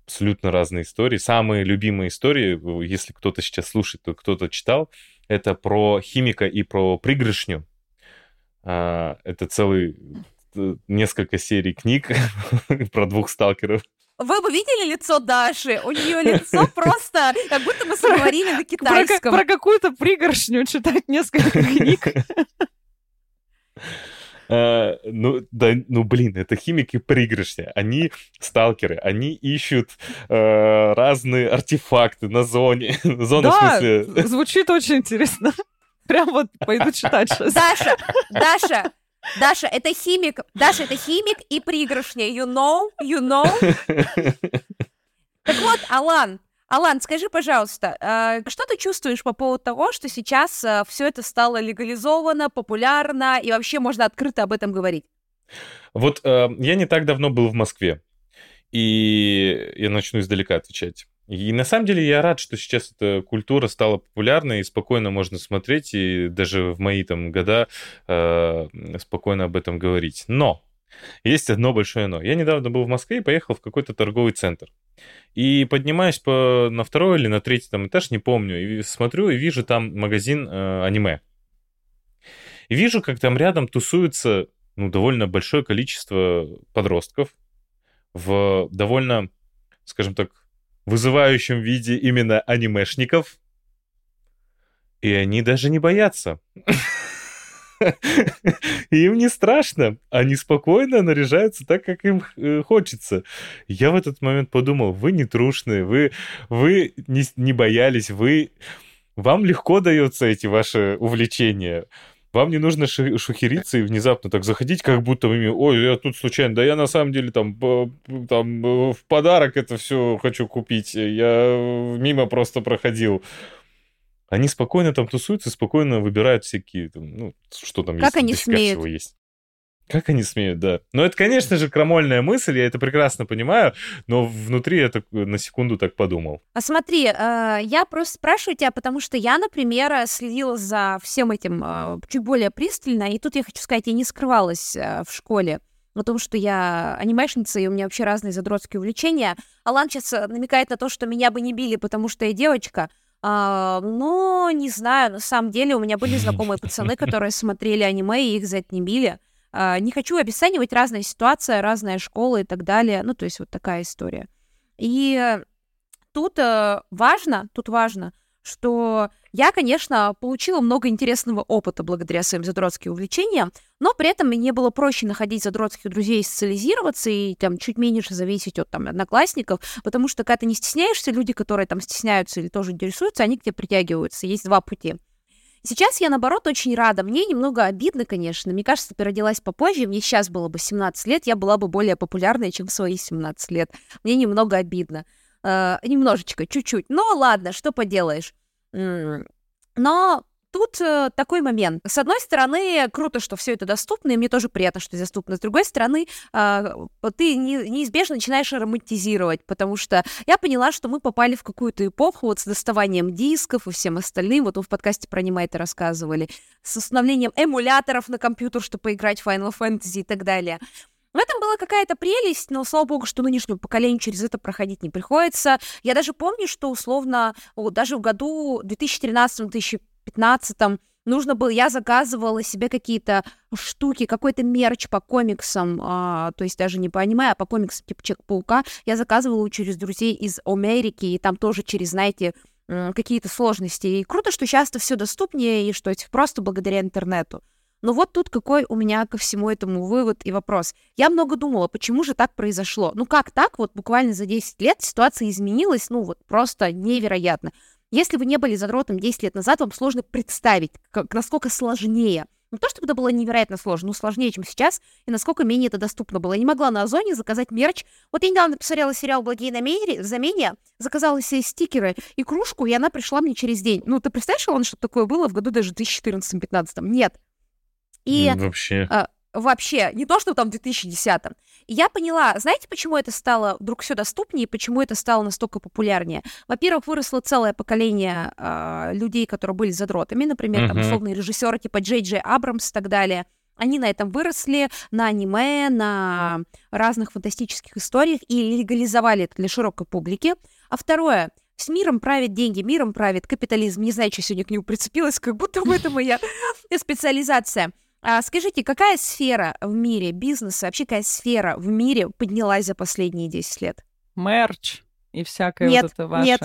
Абсолютно разные истории. Самые любимые истории, э, если кто-то сейчас слушает, то кто-то читал, это про химика и про пригрышню. А, это целый э, несколько серий книг [LAUGHS] про двух сталкеров. Вы бы видели лицо Даши? У нее лицо [LAUGHS] просто, как будто мы говорили на китайском. Про, про какую-то пригоршню читать несколько [LAUGHS] книг. Uh, ну, да, ну, блин, это химики пригоршня. Они сталкеры, они ищут uh, разные артефакты на зоне. [LAUGHS] Зона, да, в смысле... звучит очень интересно. Прям вот пойду читать сейчас. Даша, Даша, Даша, это химик. Даша, это химик и пригоршня. You know? You know? Так вот, Алан, Алан, скажи, пожалуйста, э, что ты чувствуешь по поводу того, что сейчас э, все это стало легализовано, популярно, и вообще можно открыто об этом говорить? Вот э, я не так давно был в Москве, и я начну издалека отвечать. И на самом деле я рад, что сейчас эта культура стала популярной, и спокойно можно смотреть, и даже в мои там года э, спокойно об этом говорить. Но есть одно большое но. Я недавно был в Москве и поехал в какой-то торговый центр. И поднимаюсь по, на второй или на третий там этаж, не помню, и смотрю и вижу там магазин э, аниме. И вижу, как там рядом тусуется ну, довольно большое количество подростков в довольно, скажем так, вызывающем виде именно анимешников, и они даже не боятся. [LAUGHS] Им не страшно. Они спокойно наряжаются так, как им э, хочется. Я в этот момент подумал, вы не трушные, вы, вы не, не боялись, вы... Вам легко даются эти ваши увлечения. Вам не нужно шухериться и внезапно так заходить, как будто вы, ой, я тут случайно, да я на самом деле там, там в подарок это все хочу купить, я мимо просто проходил. Они спокойно там тусуются, спокойно выбирают всякие, ну, что там как есть. Они смеют? Есть. Как они смеют, да. Но это, конечно же, крамольная мысль, я это прекрасно понимаю, но внутри я так, на секунду так подумал. А смотри, э, я просто спрашиваю тебя, потому что я, например, следила за всем этим э, чуть более пристально, и тут я хочу сказать, я не скрывалась э, в школе о том, что я анимешница, и у меня вообще разные задротские увлечения. Алан сейчас намекает на то, что меня бы не били, потому что я девочка. А, но не знаю, на самом деле у меня были знакомые пацаны, которые смотрели аниме, и их за это не били. А, не хочу обесценивать разная ситуация, разная школа и так далее. Ну, то есть вот такая история. И тут э, важно, тут важно, что я, конечно, получила много интересного опыта благодаря своим задротским увлечениям, но при этом мне было проще находить задротских друзей, социализироваться и там чуть меньше зависеть от там одноклассников, потому что когда ты не стесняешься, люди, которые там стесняются или тоже интересуются, они к тебе притягиваются. Есть два пути. Сейчас я, наоборот, очень рада. Мне немного обидно, конечно. Мне кажется, ты родилась попозже, мне сейчас было бы 17 лет, я была бы более популярной, чем в свои 17 лет. Мне немного обидно. Э, немножечко, чуть-чуть. Но ладно, что поделаешь. Но тут э, такой момент. С одной стороны, круто, что все это доступно, и мне тоже приятно, что это доступно. С другой стороны, э, ты не, неизбежно начинаешь романтизировать, потому что я поняла, что мы попали в какую-то эпоху вот с доставанием дисков и всем остальным. Вот вы в подкасте про аниме это рассказывали. С установлением эмуляторов на компьютер, чтобы поиграть в Final Fantasy и так далее. В этом была какая-то прелесть, но слава богу, что нынешнему поколению через это проходить не приходится. Я даже помню, что условно, даже в году 2013-2015 нужно было, я заказывала себе какие-то штуки, какой-то мерч по комиксам, а, то есть даже не по аниме, а по комиксам типа Человек-паука, я заказывала через друзей из Америки, и там тоже через, знаете, какие-то сложности. И круто, что сейчас это все доступнее, и что это просто благодаря интернету. Но вот тут какой у меня ко всему этому вывод и вопрос. Я много думала, почему же так произошло? Ну как так? Вот буквально за 10 лет ситуация изменилась, ну вот просто невероятно. Если вы не были задротом 10 лет назад, вам сложно представить, как, насколько сложнее. Не то, чтобы это было невероятно сложно, но сложнее, чем сейчас, и насколько менее это доступно было. Я не могла на Озоне заказать мерч. Вот я недавно посмотрела сериал «Благие намерения», заказала себе стикеры и кружку, и она пришла мне через день. Ну, ты представляешь, он что такое было в году даже 2014-2015? Нет. И вообще. А, вообще, не то, что там в 2010-м. Я поняла, знаете, почему это стало вдруг все доступнее, почему это стало настолько популярнее? Во-первых, выросло целое поколение э, людей, которые были задротами, например, там условные режиссеры типа Джей Джей Абрамс и так далее. Они на этом выросли, на аниме, на разных фантастических историях и легализовали это для широкой публики. А второе, с миром правит деньги, миром правит капитализм. Не знаю, что сегодня к нему прицепилась, как будто бы это моя [LAUGHS] специализация. А скажите, какая сфера в мире бизнеса, вообще какая сфера в мире поднялась за последние 10 лет? Мерч и всякое нет, вот это ваше. Нет,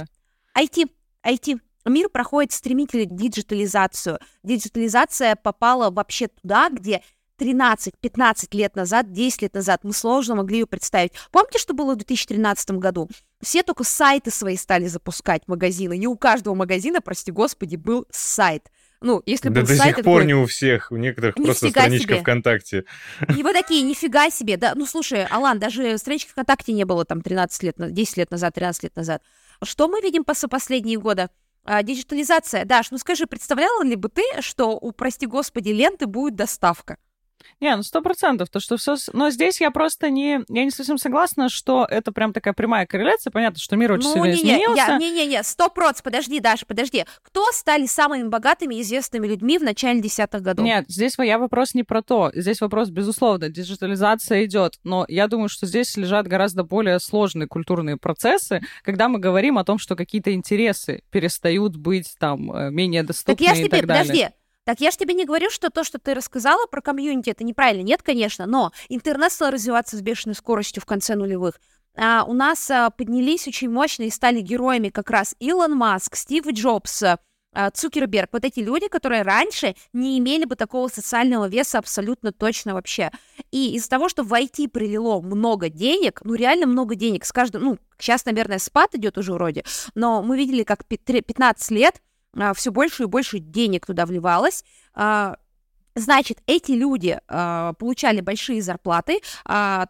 IT, IT. Мир проходит стремительную диджитализацию. Диджитализация попала вообще туда, где 13-15 лет назад, 10 лет назад мы сложно могли ее представить. Помните, что было в 2013 году? Все только сайты свои стали запускать, магазины. Не у каждого магазина, прости господи, был сайт. Ну, если да был до сайт, сих пор не у всех, у некоторых просто страничка себе. ВКонтакте. И вы такие, нифига себе. Да, ну, слушай, Алан, даже странички ВКонтакте не было там 13 лет, 10 лет назад, 13 лет назад. Что мы видим по последние годы? А, диджитализация. Даш, ну скажи, представляла ли бы ты, что у, прости господи, ленты будет доставка? Не, ну сто процентов, то что все... Но здесь я просто не... Я не совсем согласна, что это прям такая прямая корреляция. Понятно, что мир очень ну, сильно не, изменился. Не-не-не, сто процентов. Подожди, Даша, подожди. Кто стали самыми богатыми и известными людьми в начале десятых годов? Нет, здесь я вопрос не про то. Здесь вопрос, безусловно, диджитализация идет. Но я думаю, что здесь лежат гораздо более сложные культурные процессы, когда мы говорим о том, что какие-то интересы перестают быть там э, менее доступны так я ж тебе, и так далее. Подожди, так я же тебе не говорю, что то, что ты рассказала про комьюнити, это неправильно. Нет, конечно, но интернет стал развиваться с бешеной скоростью в конце нулевых. А, у нас а, поднялись очень мощно и стали героями как раз Илон Маск, Стив Джобс, а, Цукерберг. Вот эти люди, которые раньше не имели бы такого социального веса абсолютно точно вообще. И из-за того, что в IT прилило много денег, ну реально много денег, с каждым, ну сейчас, наверное, спад идет уже вроде, но мы видели, как 15 лет все больше и больше денег туда вливалось. А, значит, эти люди э, получали большие зарплаты, э,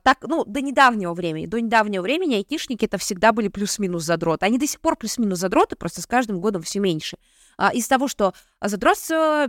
так, ну, до недавнего времени. До недавнего времени айтишники это всегда были плюс-минус задроты. Они до сих пор плюс-минус задроты, просто с каждым годом все меньше. А, из того, что задротство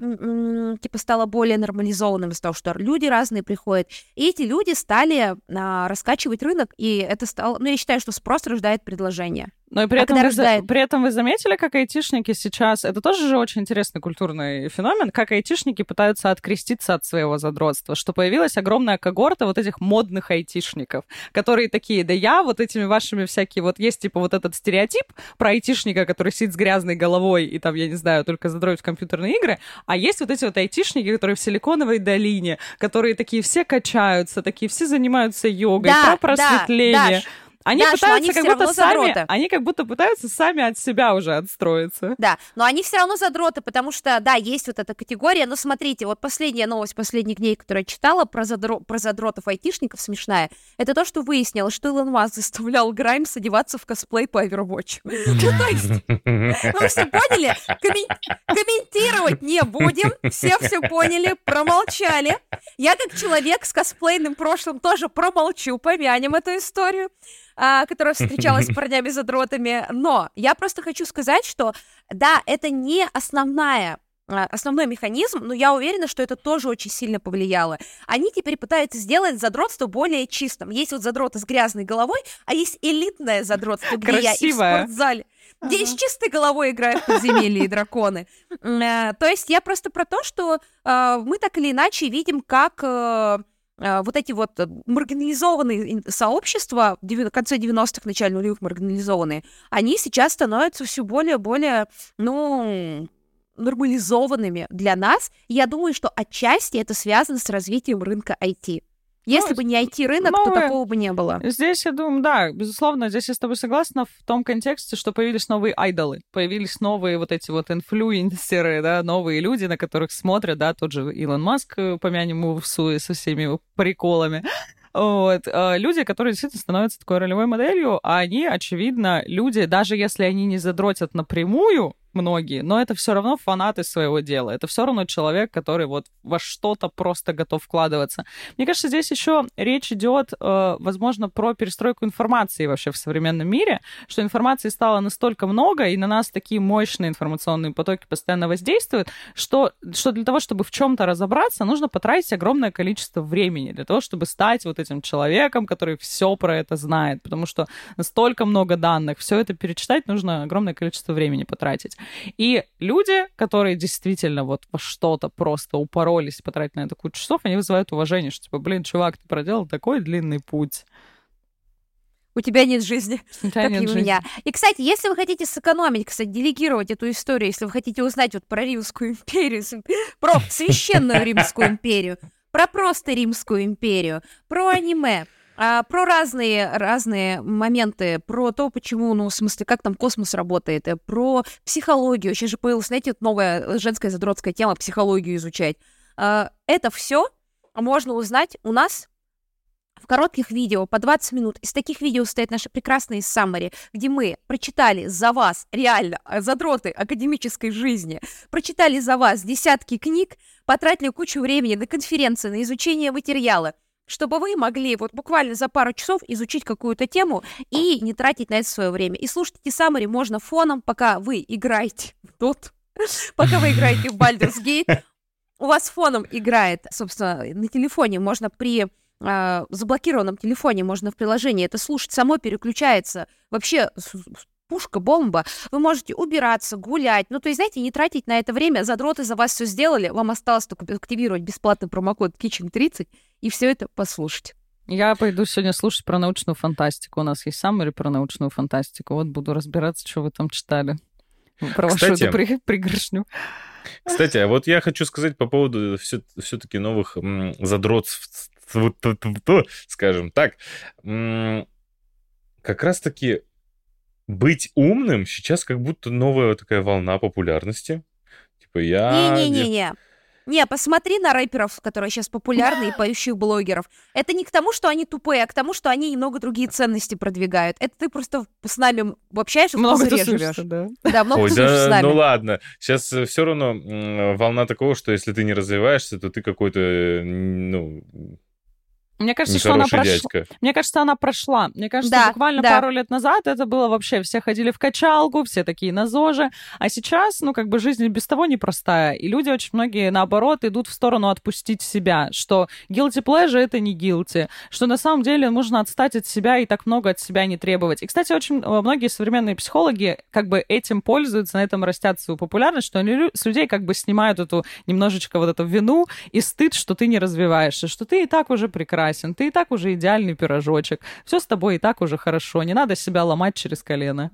типа стало более нормализованным, из-за того, что люди разные приходят, и эти люди стали а, раскачивать рынок, и это стало, ну, я считаю, что спрос рождает предложение. Но и при, а этом вы, рождает... при этом вы заметили, как айтишники сейчас... Это тоже же очень интересный культурный феномен, как айтишники пытаются откреститься от своего задротства, что появилась огромная когорта вот этих модных айтишников, которые такие, да я вот этими вашими всякие... Вот есть типа вот этот стереотип про айтишника, который сидит с грязной головой и там, я не знаю, только задротит в компьютерные игры, а есть вот эти вот айтишники, которые в Силиконовой долине, которые такие все качаются, такие все занимаются йогой, да, про просветление. Да, Даш, они да, пытаются они как будто сами, они как будто пытаются сами от себя уже отстроиться. Да, но они все равно задроты, потому что, да, есть вот эта категория, но смотрите, вот последняя новость последних дней, которую я читала про, задро... про задротов айтишников, смешная, это то, что выяснилось, что Илон Маск заставлял Граймс одеваться в косплей по Overwatch. Ну, [LAUGHS] то есть, вы все поняли? Комментировать не будем, все все поняли, промолчали. Я как человек с косплейным прошлым тоже промолчу, помянем эту историю а, которая встречалась с [LAUGHS] парнями-задротами. Но я просто хочу сказать, что да, это не основная а, основной механизм, но я уверена, что это тоже очень сильно повлияло. Они теперь пытаются сделать задротство более чистым. Есть вот задроты с грязной головой, а есть элитное задротство, где Красивое. я и в спортзале где ага. с чистой головой играют подземелья и драконы. Э, то есть я просто про то, что э, мы так или иначе видим, как э, вот эти вот э, маргинализованные сообщества, в конце 90-х, начале нулевых маргинализованные, они сейчас становятся все более-более, ну, нормализованными для нас. Я думаю, что отчасти это связано с развитием рынка IT. Если ну, бы не IT-рынок, новые... то такого бы не было. Здесь, я думаю, да, безусловно, здесь я с тобой согласна в том контексте, что появились новые айдолы, появились новые вот эти вот инфлюенсеры, да, новые люди, на которых смотрят, да, тот же Илон Маск, э, помянем его в суе со всеми его приколами. [GASPS] Вот. А, люди, которые действительно становятся такой ролевой моделью, а они, очевидно, люди, даже если они не задротят напрямую, многие, но это все равно фанаты своего дела. Это все равно человек, который вот во что-то просто готов вкладываться. Мне кажется, здесь еще речь идет, э, возможно, про перестройку информации вообще в современном мире, что информации стало настолько много, и на нас такие мощные информационные потоки постоянно воздействуют, что, что для того, чтобы в чем-то разобраться, нужно потратить огромное количество времени для того, чтобы стать вот этим человеком, который все про это знает, потому что настолько много данных, все это перечитать нужно огромное количество времени потратить. И люди, которые действительно вот во что-то просто упоролись потратили на это кучу часов, они вызывают уважение, что типа, блин, чувак, ты проделал такой длинный путь. У тебя нет жизни, тебя как нет и у жизни. меня. И, кстати, если вы хотите сэкономить, кстати, делегировать эту историю, если вы хотите узнать вот про Римскую империю, про священную Римскую империю, про просто Римскую империю, про аниме, а, про разные, разные моменты, про то, почему, ну, в смысле, как там космос работает, э, про психологию. Сейчас же появилась, знаете, новая женская задротская тема, психологию изучать. А, это все можно узнать у нас в коротких видео по 20 минут. Из таких видео стоят наши прекрасные саммари, где мы прочитали за вас, реально, задроты академической жизни, прочитали за вас десятки книг, потратили кучу времени на конференции, на изучение материала, чтобы вы могли вот буквально за пару часов изучить какую-то тему и не тратить на это свое время. И слушать эти саммари можно фоном, пока вы играете в тот, [LAUGHS] пока вы играете в Baldur's Gate. У вас фоном играет, собственно, на телефоне можно при э, заблокированном телефоне можно в приложении это слушать, само переключается. Вообще пушка, бомба. Вы можете убираться, гулять. Ну, то есть, знаете, не тратить на это время. Задроты за вас все сделали. Вам осталось только активировать бесплатный промокод Kitchen30 и все это послушать. Я пойду сегодня слушать про научную фантастику. У нас есть саммари про научную фантастику. Вот буду разбираться, что вы там читали. Про Кстати, вашу эту при, пригоршню. Кстати, а вот я хочу сказать по поводу все, все-таки новых м, задротств, скажем так. Как раз-таки быть умным сейчас как будто новая такая волна популярности. Типа я... Не-не-не-не. Не, посмотри на рэперов, которые сейчас популярны, и поющих блогеров. Это не к тому, что они тупые, а к тому, что они немного другие ценности продвигают. Это ты просто с нами общаешься, много в живешь. Да. да, много Ой, да, с нами. Ну ладно, сейчас э, все равно волна такого, что если ты не развиваешься, то ты какой-то, ну, мне кажется, что она прошла. Мне кажется, она прошла. Мне кажется, да, буквально да. пару лет назад это было вообще, все ходили в качалку, все такие на ЗОЖе. А сейчас, ну, как бы жизнь без того непростая. И люди очень многие, наоборот, идут в сторону отпустить себя, что guilty pleasure — это не guilty, что на самом деле нужно отстать от себя и так много от себя не требовать. И, кстати, очень э, многие современные психологи как бы этим пользуются, на этом растят свою популярность, что они с людей как бы снимают эту немножечко вот эту вину и стыд, что ты не развиваешься, что ты и так уже прекрасен прекрасен, ты и так уже идеальный пирожочек, все с тобой и так уже хорошо, не надо себя ломать через колено.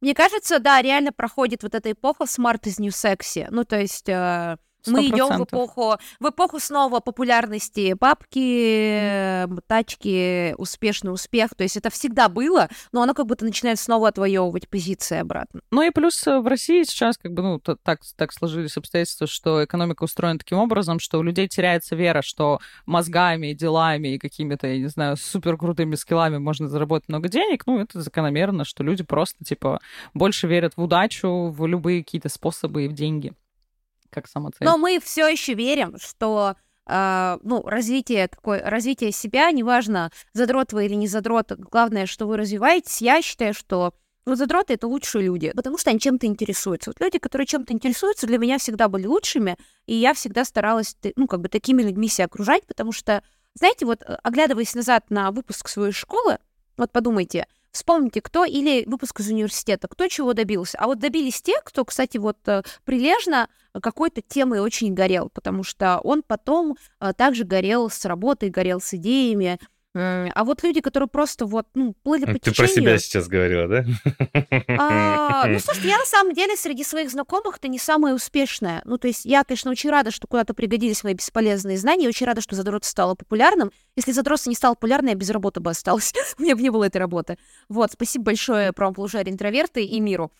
Мне кажется, да, реально проходит вот эта эпоха smart is new sexy. Ну, то есть э, 100%. Мы идем в эпоху, в эпоху снова популярности бабки, mm. тачки, успешный успех. То есть это всегда было, но оно как будто начинает снова отвоевывать позиции обратно. Ну и плюс э, в России сейчас как бы, ну, так, так сложились обстоятельства, что экономика устроена таким образом, что у людей теряется вера, что мозгами, делами и какими-то, я не знаю, супер крутыми скиллами можно заработать много денег. Ну, это закономерно, что люди просто, типа, больше верят в удачу, в любые какие-то способы и в деньги как самоцель. Но мы все еще верим, что Uh, ну, развитие такое, развитие себя, неважно, задрот вы или не задрот, главное, что вы развиваетесь. Я считаю, что ну, задроты — это лучшие люди, потому что они чем-то интересуются. Вот люди, которые чем-то интересуются, для меня всегда были лучшими, и я всегда старалась, ну, как бы такими людьми себя окружать, потому что, знаете, вот, э, оглядываясь назад на выпуск своей школы, вот подумайте, Вспомните, кто или выпуск из университета, кто чего добился. А вот добились те, кто, кстати, вот э, прилежно какой-то темой очень горел, потому что он потом э, также горел с работой, горел с идеями, А вот люди, которые просто вот, ну, плыли по Ты течению... про себя сейчас говорила, да? А, ну, [LAUGHS] слушай, я на самом деле среди своих знакомых-то не самая успешная. Ну, то есть я, конечно, очень рада, что куда-то пригодились мои бесполезные знания, очень рада, что задротство стало популярным. Если задротство не стало популярным, я без работы бы осталась. [LAUGHS] У меня бы не было этой работы. Вот, спасибо большое правополушарие интроверты и миру.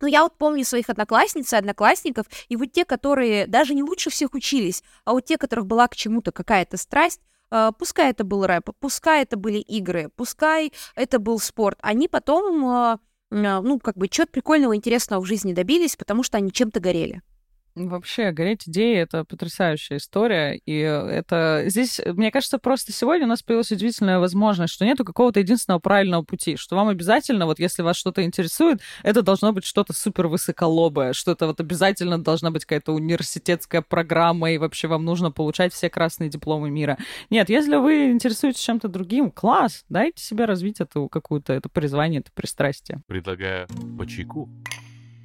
Ну, я вот помню своих одноклассниц и одноклассников, и вот те, которые даже не лучше всех учились, а вот те, которых была к чему-то какая-то страсть, Uh, пускай это был рэп, пускай это были игры, пускай это был спорт, они потом, uh, uh, ну, как бы, чего-то прикольного, интересного в жизни добились, потому что они чем-то горели. Вообще, гореть идеи — это потрясающая история, и это здесь, мне кажется, просто сегодня у нас появилась удивительная возможность, что нету какого-то единственного правильного пути, что вам обязательно, вот если вас что-то интересует, это должно быть что-то супер высоколобое, что это вот обязательно должна быть какая-то университетская программа, и вообще вам нужно получать все красные дипломы мира. Нет, если вы интересуетесь чем-то другим, класс, дайте себе развить эту какую-то, это призвание, это пристрастие. Предлагаю по чайку.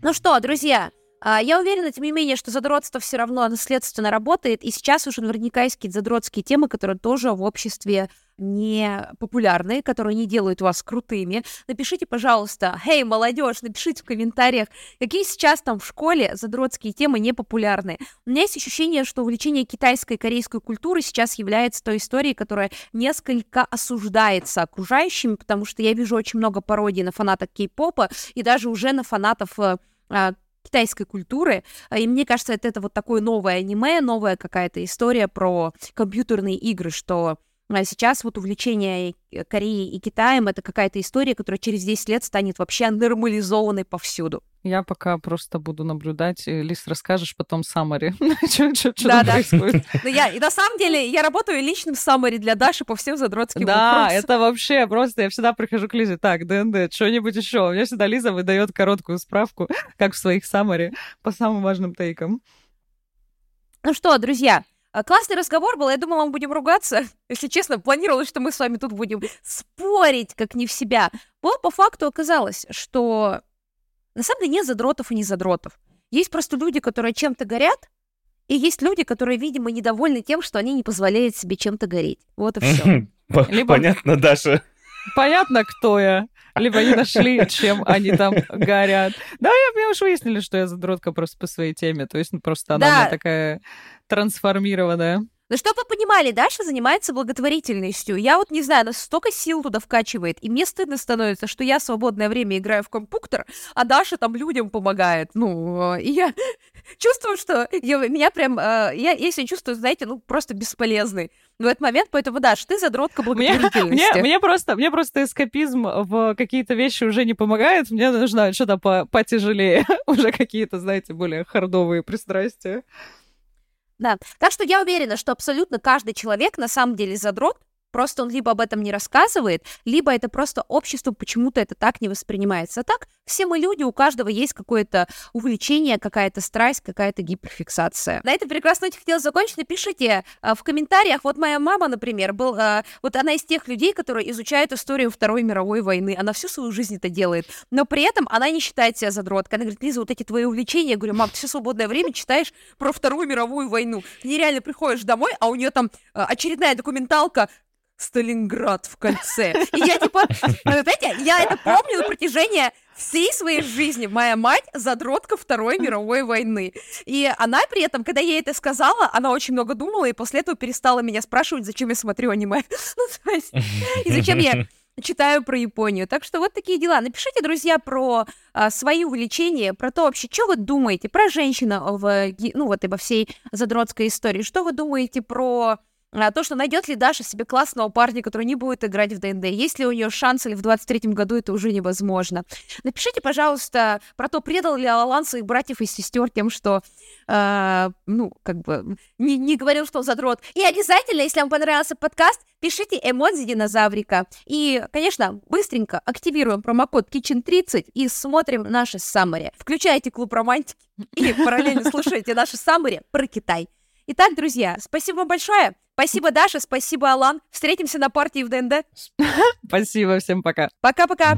Ну что, друзья, я уверена, тем не менее, что задротство все равно наследственно работает, и сейчас уже наверняка есть какие-то задротские темы, которые тоже в обществе не популярны, которые не делают вас крутыми. Напишите, пожалуйста, «Хей, молодежь!» Напишите в комментариях, какие сейчас там в школе задротские темы не популярны. У меня есть ощущение, что увлечение китайской и корейской культуры сейчас является той историей, которая несколько осуждается окружающими, потому что я вижу очень много пародий на фанатов кей-попа и даже уже на фанатов э, а, китайской культуры. А, и мне кажется, это, это вот такое новое аниме, новая какая-то история про компьютерные игры, что а, сейчас вот увлечение Кореей и Китаем — это какая-то история, которая через 10 лет станет вообще нормализованной повсюду. Я пока просто буду наблюдать. Лиз, расскажешь потом саммари, [LAUGHS] что там происходит. [LAUGHS] Ну, я, и на самом деле я работаю личным саммари для Даши по всем задротским Да, это вообще просто... Я всегда прихожу к Лизе. Так, ДНД, что-нибудь еще. У меня всегда Лиза выдает короткую справку, [LAUGHS] как в своих саммари, по самым важным тейкам. Ну что, друзья, а, Классный разговор был, я думала, мы будем ругаться. Если честно, планировалось, что мы с вами тут будем спорить, как не в себя. Но по факту оказалось, что на самом деле нет задротов и не задротов. Есть просто люди, которые чем-то горят, и есть люди, которые, видимо, недовольны тем, что они не позволяют себе чем-то гореть. Вот и все. Понятно, Даша. Понятно, кто я. Либо они нашли, чем они там горят. Да, я, мне уж выяснили, что я задротка просто по своей теме. То есть ну, просто она да. у меня такая трансформированная. Ну, чтобы вы понимали, Даша занимается благотворительностью. Я вот не знаю, она столько сил туда вкачивает, и мне стыдно становится, что я в свободное время играю в компьютер, а Даша там людям помогает. Ну, и я [LAUGHS] чувствую, что я, меня прям, э, я, я себя чувствую, знаете, ну, просто бесполезный в этот момент, поэтому, Даш, ты задротка [LAUGHS] благотворительности. Мне, мне, мне, просто, мне просто эскапизм в какие-то вещи уже не помогает, мне нужно что-то по потяжелее, [LAUGHS] уже какие-то, знаете, более хардовые пристрастия. Да. Так что я уверена, что абсолютно каждый человек на самом деле задрот, Просто он либо об этом не рассказывает, либо это просто общество почему-то это так не воспринимается. А так, все мы люди, у каждого есть какое-то увлечение, какая-то страсть, какая-то гиперфиксация. На этом прекрасно ноте хотела закончить. Напишите а, в комментариях. Вот моя мама, например, был, а, вот она из тех людей, которые изучают историю Второй мировой войны. Она всю свою жизнь это делает. Но при этом она не считает себя задроткой. Она говорит, Лиза, вот эти твои увлечения. Я говорю, мам, ты все свободное время читаешь про Вторую мировую войну. Ты нереально приходишь домой, а у нее там а, очередная документалка Сталинград в кольце. И я типа, знаете, я это помню на протяжении всей своей жизни. Моя мать задротка Второй мировой войны. И она при этом, когда я это сказала, она очень много думала, и после этого перестала меня спрашивать, зачем я смотрю аниме. [LAUGHS] ну, есть, и зачем я читаю про Японию. Так что вот такие дела. Напишите, друзья, про а, свои увлечения, про то вообще, что вы думаете про женщину в, ну, вот, обо всей задротской истории. Что вы думаете про то, что найдет ли Даша себе классного парня, который не будет играть в ДНД. Есть ли у нее шанс, или в 23-м году это уже невозможно. Напишите, пожалуйста, про то, предал ли Алан своих братьев и сестер тем, что, э, ну, как бы, не, не говорил, что он задрот. И обязательно, если вам понравился подкаст, пишите эмодзи динозаврика. И, конечно, быстренько активируем промокод Kitchen30 и смотрим наши саммари. Включайте клуб романтики и параллельно слушайте наши саммари про Китай. Итак, друзья, спасибо вам большое. Спасибо, Даша, спасибо, Алан. Встретимся на партии в ДНД. Спасибо, всем пока. Пока-пока.